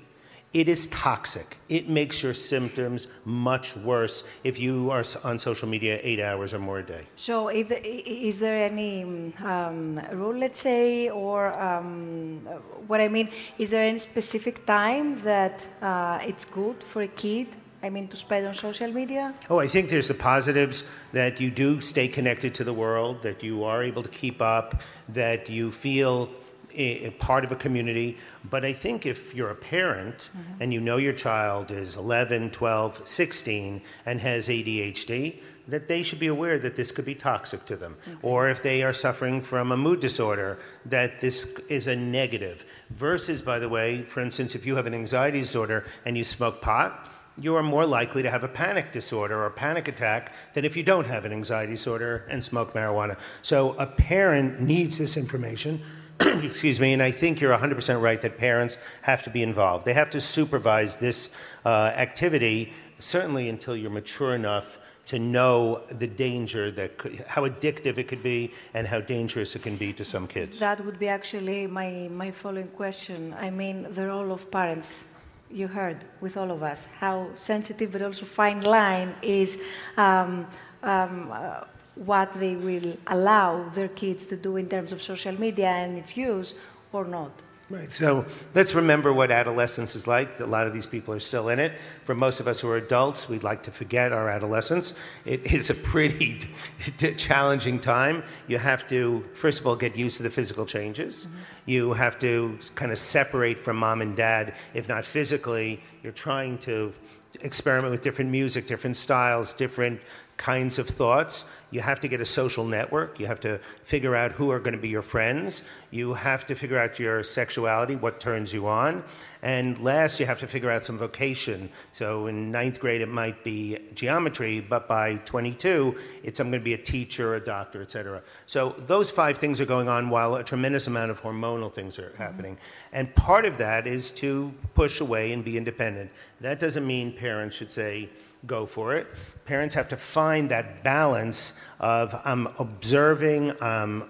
it is toxic. It makes your symptoms much worse if you are on social media eight hours or more a day. So, is there any um, rule, let's say, or um, what I mean, is there any specific time that uh, it's good for a kid I mean, to spend on social media? Oh, I think there's the positives that you do stay connected to the world, that you are able to keep up, that you feel a, part of a community. But I think if you're a parent mm-hmm. and you know your child is 11, 12, 16 and has ADHD, that they should be aware that this could be toxic to them. Okay. Or if they are suffering from a mood disorder, that this is a negative. Versus, by the way, for instance, if you have an anxiety disorder and you smoke pot, you are more likely to have a panic disorder or panic attack than if you don't have an anxiety disorder and smoke marijuana. So a parent needs this information excuse me, and I think you're 100% right that parents have to be involved. They have to supervise this uh, activity, certainly until you're mature enough to know the danger that could, how addictive it could be and how dangerous it can be to some kids. That would be actually my, my following question. I mean, the role of parents. You heard with all of us how sensitive but also fine line is um, um, uh, what they will allow their kids to do in terms of social media and its use or not. Right. So let's remember what adolescence is like. A lot of these people are still in it. For most of us who are adults, we'd like to forget our adolescence. It is a pretty challenging time. You have to, first of all, get used to the physical changes. Mm-hmm. You have to kind of separate from mom and dad, if not physically. You're trying to experiment with different music, different styles, different kinds of thoughts. You have to get a social network. You have to figure out who are going to be your friends. You have to figure out your sexuality, what turns you on. And last, you have to figure out some vocation. So in ninth grade, it might be geometry, but by 22, it's I'm going to be a teacher, a doctor, etc. So those five things are going on while a tremendous amount of hormonal things are happening. Mm-hmm. And part of that is to push away and be independent. That doesn't mean parents should say, go for it. Parents have to find that balance of I'm observing, um,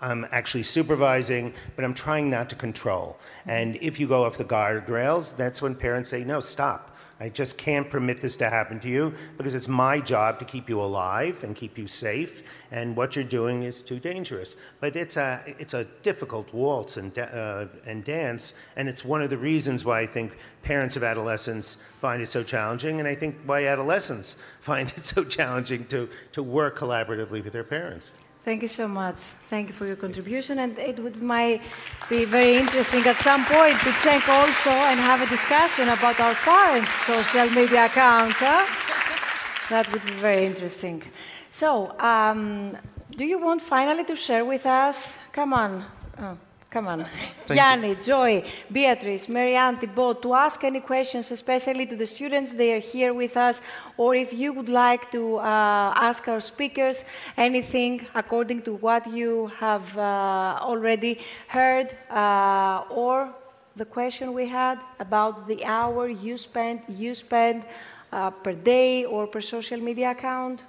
I'm actually supervising, but I'm trying not to control. And if you go off the guardrails, that's when parents say, no, stop. I just can't permit this to happen to you because it's my job to keep you alive and keep you safe, and what you're doing is too dangerous. But it's a, it's a difficult waltz and, uh, and dance, and it's one of the reasons why I think parents of adolescents find it so challenging, and I think why adolescents find it so challenging to, to work collaboratively with their parents. Thank you so much. Thank you for your contribution. And it would might be very interesting at some point to check also and have a discussion about our parents' social media accounts. Huh? that would be very interesting. So, um, do you want finally to share with us? Come on. Oh. Come on. Yanni, Joy, Beatrice, Mary-Ann, Thibeaux, to ask any questions, especially to the students, they are here with us, or if you would like to uh, ask our speakers anything according to what you have uh, already heard, uh, or the question we had about the hour you spend, you spend uh, per day or per social media account.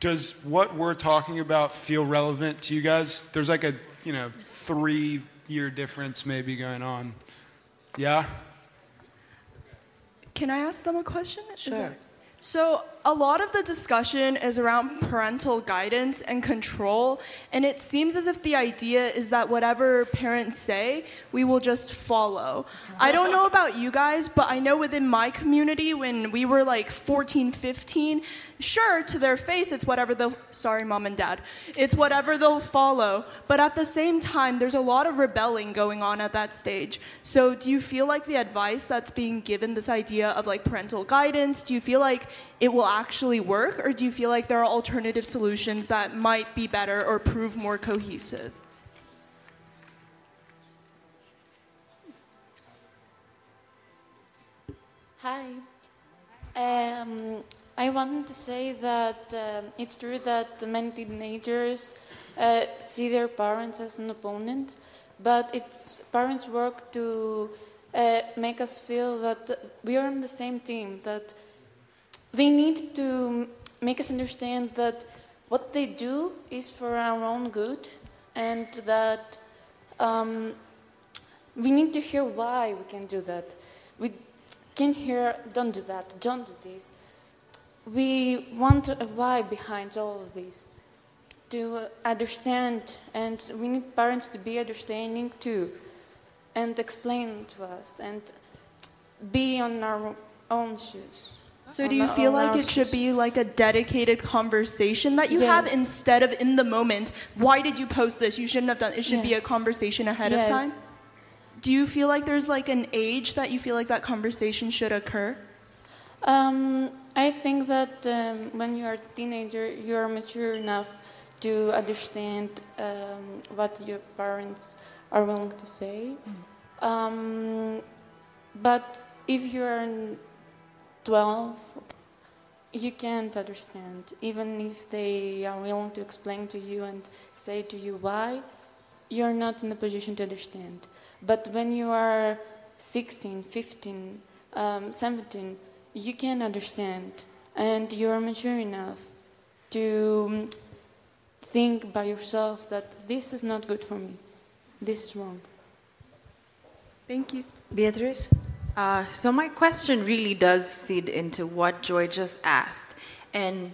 Does what we're talking about feel relevant to you guys? There's like a you know, three year difference maybe going on. Yeah? Can I ask them a question? Sure. So, a lot of the discussion is around parental guidance and control, and it seems as if the idea is that whatever parents say, we will just follow. I don't know about you guys, but I know within my community, when we were like 14, 15, sure, to their face, it's whatever they'll, sorry, mom and dad, it's whatever they'll follow. But at the same time, there's a lot of rebelling going on at that stage. So, do you feel like the advice that's being given, this idea of like parental guidance, do you feel like it will actually work, or do you feel like there are alternative solutions that might be better or prove more cohesive? Hi. Um, I wanted to say that uh, it's true that many teenagers uh, see their parents as an opponent, but it's parents' work to uh, make us feel that we are on the same team, that they need to make us understand that what they do is for our own good and that um, we need to hear why we can do that. We can hear, don't do that, don't do this we want a why behind all of this to understand and we need parents to be understanding too and explain to us and be on our own shoes so do you feel like it shoes. should be like a dedicated conversation that you yes. have instead of in the moment why did you post this you shouldn't have done it should yes. be a conversation ahead yes. of time do you feel like there's like an age that you feel like that conversation should occur um, I think that um, when you are a teenager, you are mature enough to understand um, what your parents are willing to say. Mm. Um, but if you are 12, you can't understand. Even if they are willing to explain to you and say to you why, you're not in a position to understand. But when you are 16, 15, um, 17, you can understand and you're mature enough to um, think by yourself that this is not good for me, this is wrong. Thank you. Beatrice? Uh, so, my question really does feed into what Joy just asked. And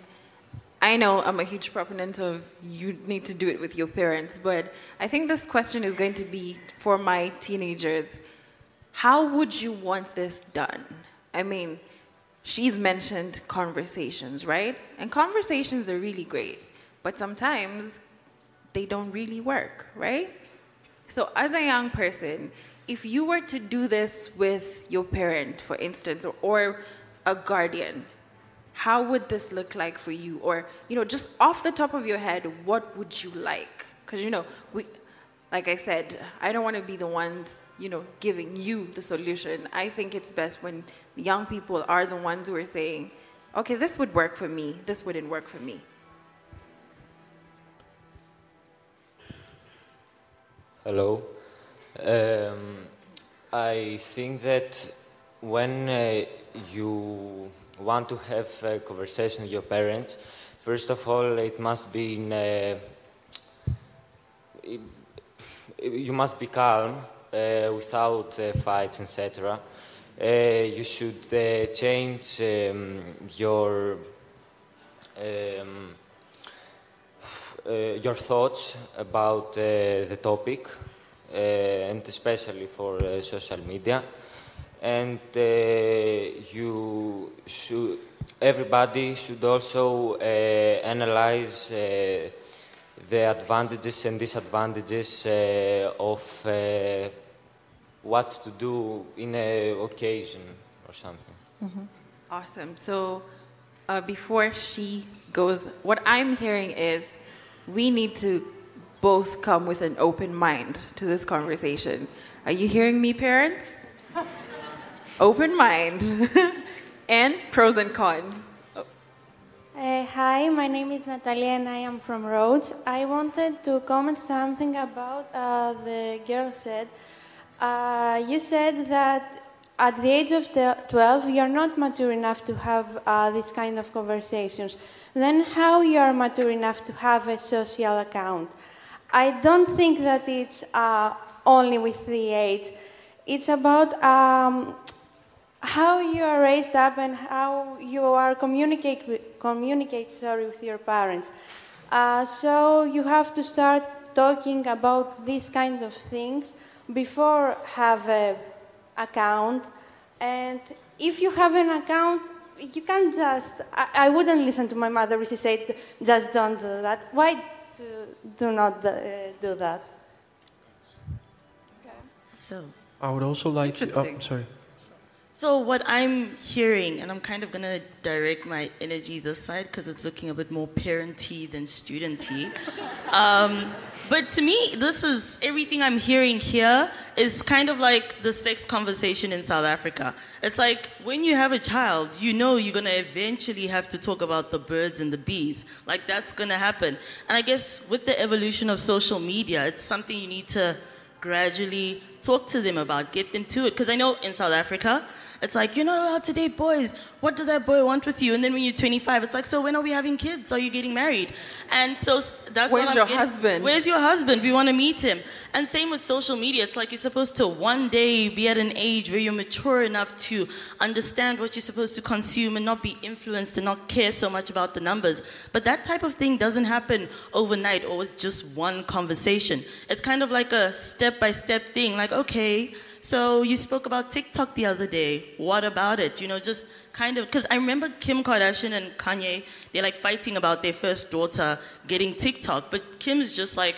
I know I'm a huge proponent of you need to do it with your parents, but I think this question is going to be for my teenagers. How would you want this done? I mean, she's mentioned conversations, right? And conversations are really great, but sometimes they don't really work, right? So, as a young person, if you were to do this with your parent, for instance, or, or a guardian, how would this look like for you? Or, you know, just off the top of your head, what would you like? Because, you know, we, like I said, I don't want to be the ones, you know, giving you the solution. I think it's best when young people are the ones who are saying, okay, this would work for me, this wouldn't work for me. Hello. Um, I think that when uh, you want to have a conversation with your parents, First of all, it must be in, uh, it, you must be calm uh, without uh, fights, etc. Uh, you should uh, change um, your um, uh, your thoughts about the topic, and especially for social media. And you should, everybody should also analyze the advantages and disadvantages uh, of uh, what to do in an occasion or something. Awesome. So uh, before she goes, what I'm hearing is we need to both come with an open mind to this conversation. Are you hearing me, parents? open mind and pros and cons. Uh, hi, my name is Natalia and I am from Rhodes. I wanted to comment something about uh, the girl said. Uh, you said that at the age of 12 you're not mature enough to have uh, this kind of conversations. Then how you are mature enough to have a social account? I don't think that it's uh, only with the age. It's about um, how you are raised up and how you are communicate with, communicate sorry with your parents. Uh, so you have to start talking about these kind of things before have an account. And if you have an account, you can't just. I, I wouldn't listen to my mother if she said, "Just don't do that." Why do, do not uh, do that? So, I would also like to. Oh, Interesting. sorry. so what I'm hearing, and I'm kind of gonna direct my energy this side because it's looking a bit more parenty than studenty. Um, but to me, this is everything I'm hearing here is kind of like the sex conversation in South Africa. It's like when you have a child, you know you're gonna eventually have to talk about the birds and the bees. Like that's gonna happen. And I guess with the evolution of social media, it's something you need to gradually talk to them about, get them to it. Because I know in South Africa, it's like, you're not allowed to date boys. What does that boy want with you? And then when you're 25, it's like, so when are we having kids? Are you getting married? And so that's Where's what your getting- husband? Where's your husband? We want to meet him. And same with social media. It's like you're supposed to one day be at an age where you're mature enough to understand what you're supposed to consume and not be influenced and not care so much about the numbers. But that type of thing doesn't happen overnight or with just one conversation. It's kind of like a step by step thing. Like, okay, so you spoke about TikTok the other day. What about it? You know, just kind of because I remember Kim Kardashian and Kanye. They're like fighting about their first daughter getting TikTok, but Kim's just like,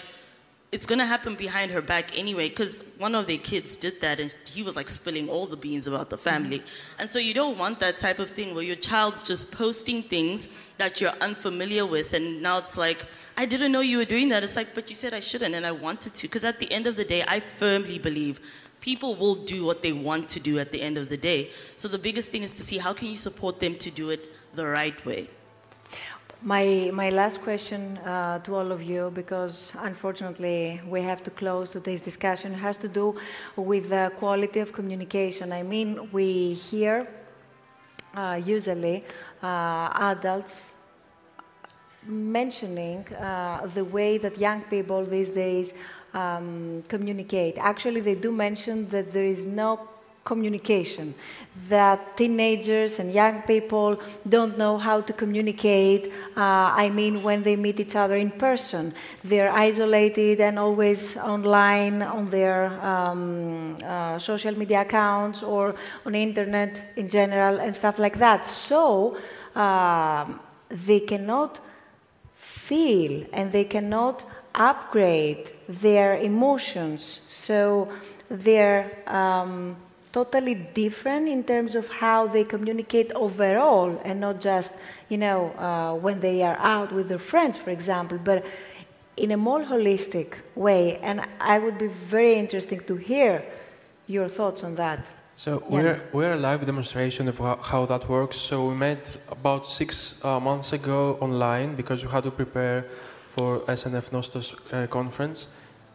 it's gonna happen behind her back anyway. Because one of their kids did that, and he was like spilling all the beans about the family. Mm-hmm. And so you don't want that type of thing where your child's just posting things that you're unfamiliar with, and now it's like. I didn't know you were doing that. It's like, but you said I shouldn't, and I wanted to. Because at the end of the day, I firmly believe people will do what they want to do at the end of the day. So the biggest thing is to see how can you support them to do it the right way. My, my last question uh, to all of you, because unfortunately we have to close today's discussion, has to do with the quality of communication. I mean, we hear uh, usually uh, adults mentioning uh, the way that young people these days um, communicate. Actually, they do mention that there is no communication, that teenagers and young people don't know how to communicate. Uh, I mean, when they meet each other in person, they're isolated and always online on their um, uh, social media accounts or on the internet in general and stuff like that. So um, they cannot feel and they cannot upgrade their emotions. So they're um, totally different in terms of how they communicate overall and not just, you know, uh, when they are out with their friends, for example, but in a more holistic way. And I would be very interesting to hear your thoughts on that. So Yeah. we're, we're a live demonstration of how, how that works. So we met about six uh, months ago online because we had to prepare for SNF Nostos uh, conference.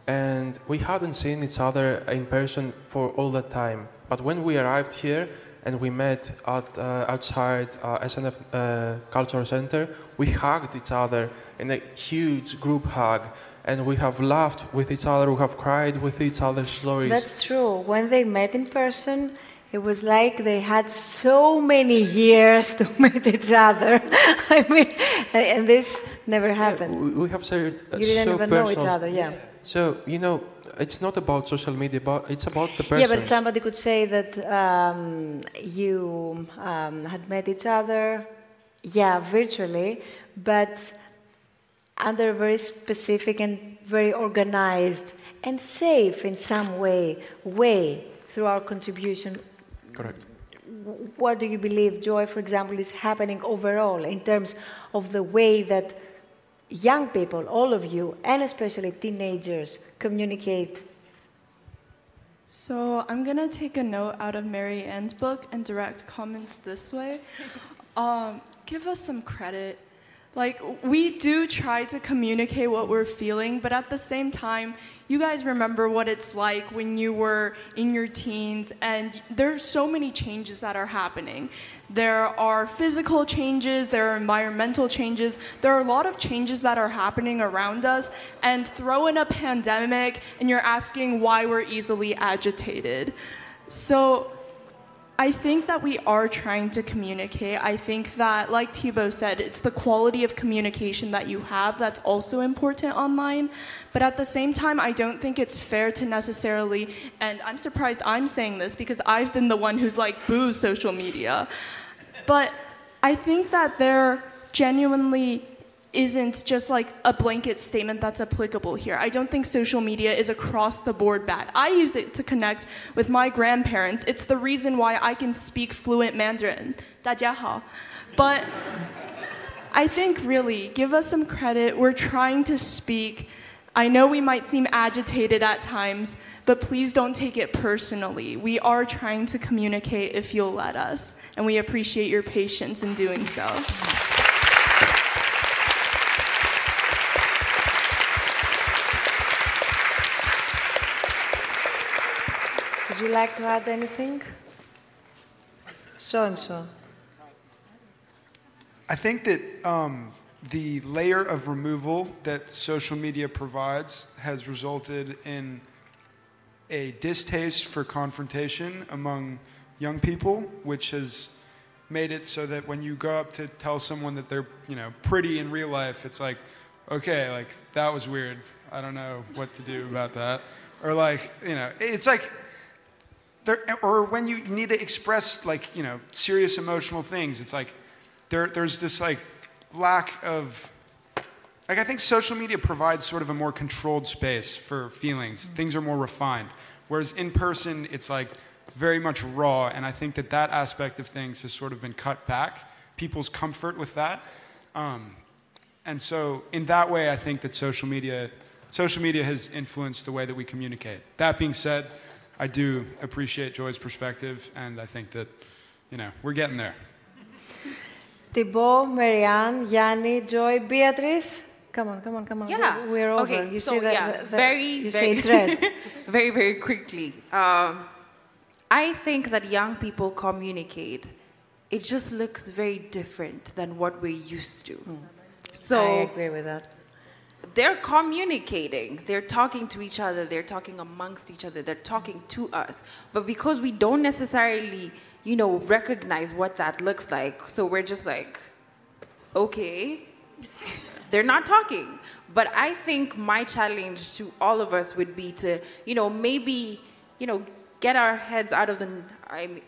And we hadn't seen each other in person for all that time. But when we arrived here, and we met at, uh, outside uh, SNF uh, Cultural Center. We hugged each other in a huge group hug, and we have laughed with each other, we have cried with each other's stories. That's true. When they met in person, it was like they had so many years to meet each other. I mean, and this never happened. Yeah, we, have shared uh, you didn't so even know each other, yeah. So you know, it's not about social media, but it's about the person. Yeah, but somebody could say that um, you um, had met each other, yeah, virtually, but under a very specific and very organized and safe in some way way through our contribution. Correct. What do you believe, Joy, for example, is happening overall in terms of the way that young people, all of you, and especially teenagers, communicate So I'm gonna take a note out of Mary-Ann's book and direct comments this way. Um, give us some credit. Like we do try to communicate what we're feeling, but at the same time, you guys remember what it's like when you were in your teens, and there's so many changes that are happening. There are physical changes, there are environmental changes, there are a lot of changes that are happening around us, and throw in a pandemic, and you're asking why we're easily agitated. So I think that we are trying to communicate. I think that, like Thibeaux said, it's the quality of communication that you have that's also important online. But at the same time, I don't think it's fair to necessarily, and I'm surprised I'm saying this because I've been the one who's like, boo social media. But I think that there genuinely isn't just like a blanket statement that's applicable here. I don't think social media is across the board bad. I use it to connect with my grandparents. It's the reason why I can speak fluent Mandarin. 大家好. But I think really, give us some credit. We're trying to speak. I know we might seem agitated at times, but please don't take it personally. We are trying to communicate if you'll let us, and we appreciate your patience in doing so. Would you like to add anything? So and so. I think that um, the layer of removal that social media provides has resulted in a distaste for confrontation among young people, which has made it so that when you go up to tell someone that they're, you know, pretty in real life, it's like, okay, like that was weird. I don't know what to do about that. Or like, you know, it's like there, or when you need to express like you know serious emotional things it's like there, there's this like lack of like i think social media provides sort of a more controlled space for feelings. Things are more refined. Whereas in person it's like very much raw and i think that that aspect of things has sort of been cut back people's comfort with that. Um, and so in that way i think that social media social media has influenced the way that we communicate. That being said I do appreciate Joy's perspective, and I think that, you know, we're getting there. Thibeaux, Mary-Ann, Yanni, Joy, Beatrice. Come on, come on, come on. Yeah. We- We're over. Okay. You so see that? yeah, the- the- very, You very, it's red. very, very quickly. Um, I think that young people communicate. It just looks very different than what we're used to. So Hmm. I agree with that. They're communicating. They're talking to each other. They're talking amongst each other. They're talking to us. But because we don't necessarily you know recognize what that looks like so we're just like okay. They're not talking. But i think my challenge to all of us would be to you know maybe you know get our heads out of the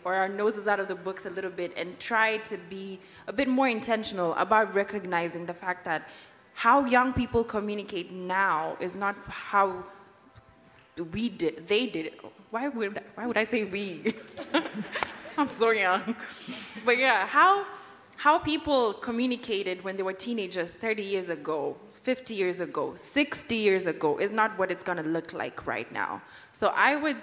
or our noses out of the books a little bit and try to be a bit more intentional about recognizing the fact that how young people communicate now is not how we did they did it. Why would why would i say we? I'm so young. But yeah how how people communicated when they were teenagers 30 years ago 50 years ago 60 years ago is not what it's going to look like right now. So i would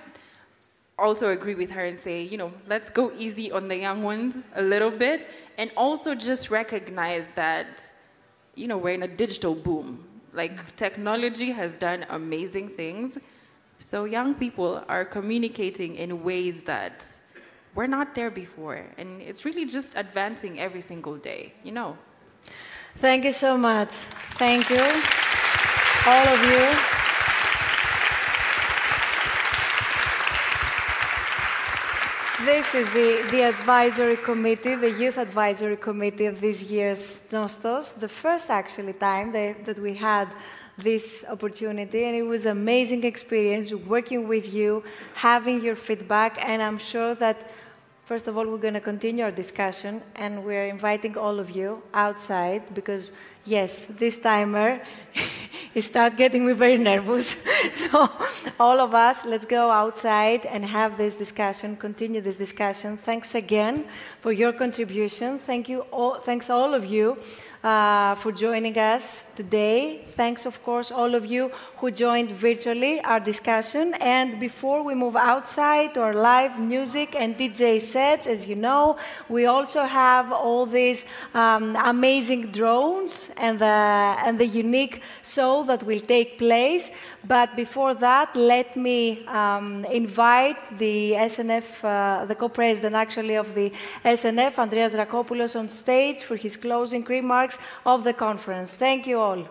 also agree with her and say you know let's go easy on the young ones a little bit and also just recognize that you know, we're in a digital boom. Like technology has done amazing things. So young people are communicating in ways that we're not there before. And it's really just advancing every single day, you know. Thank you so much. Thank you, all of you. This is the, the advisory committee, the youth advisory committee of this year's Nostos, the first actually time that, that we had this opportunity and it was an amazing experience working with you, having your feedback, and I'm sure that First of all, we're going to continue our discussion, and we're inviting all of you outside because, yes, this timer is start getting me very nervous. so, all of us, let's go outside and have this discussion, continue this discussion. Thanks again for your contribution. Thank you, all, thanks all of you uh, for joining us today. Thanks, of course, all of you who joined virtually our discussion. And before we move outside to our live music and DJ sets, as you know, we also have all these um, amazing drones and the, and the unique show that will take place. But before that, let me um, invite the SNF, uh, the co-president actually of the SNF, Andreas Dracopoulos, on stage for his closing remarks of the conference. Thank you all.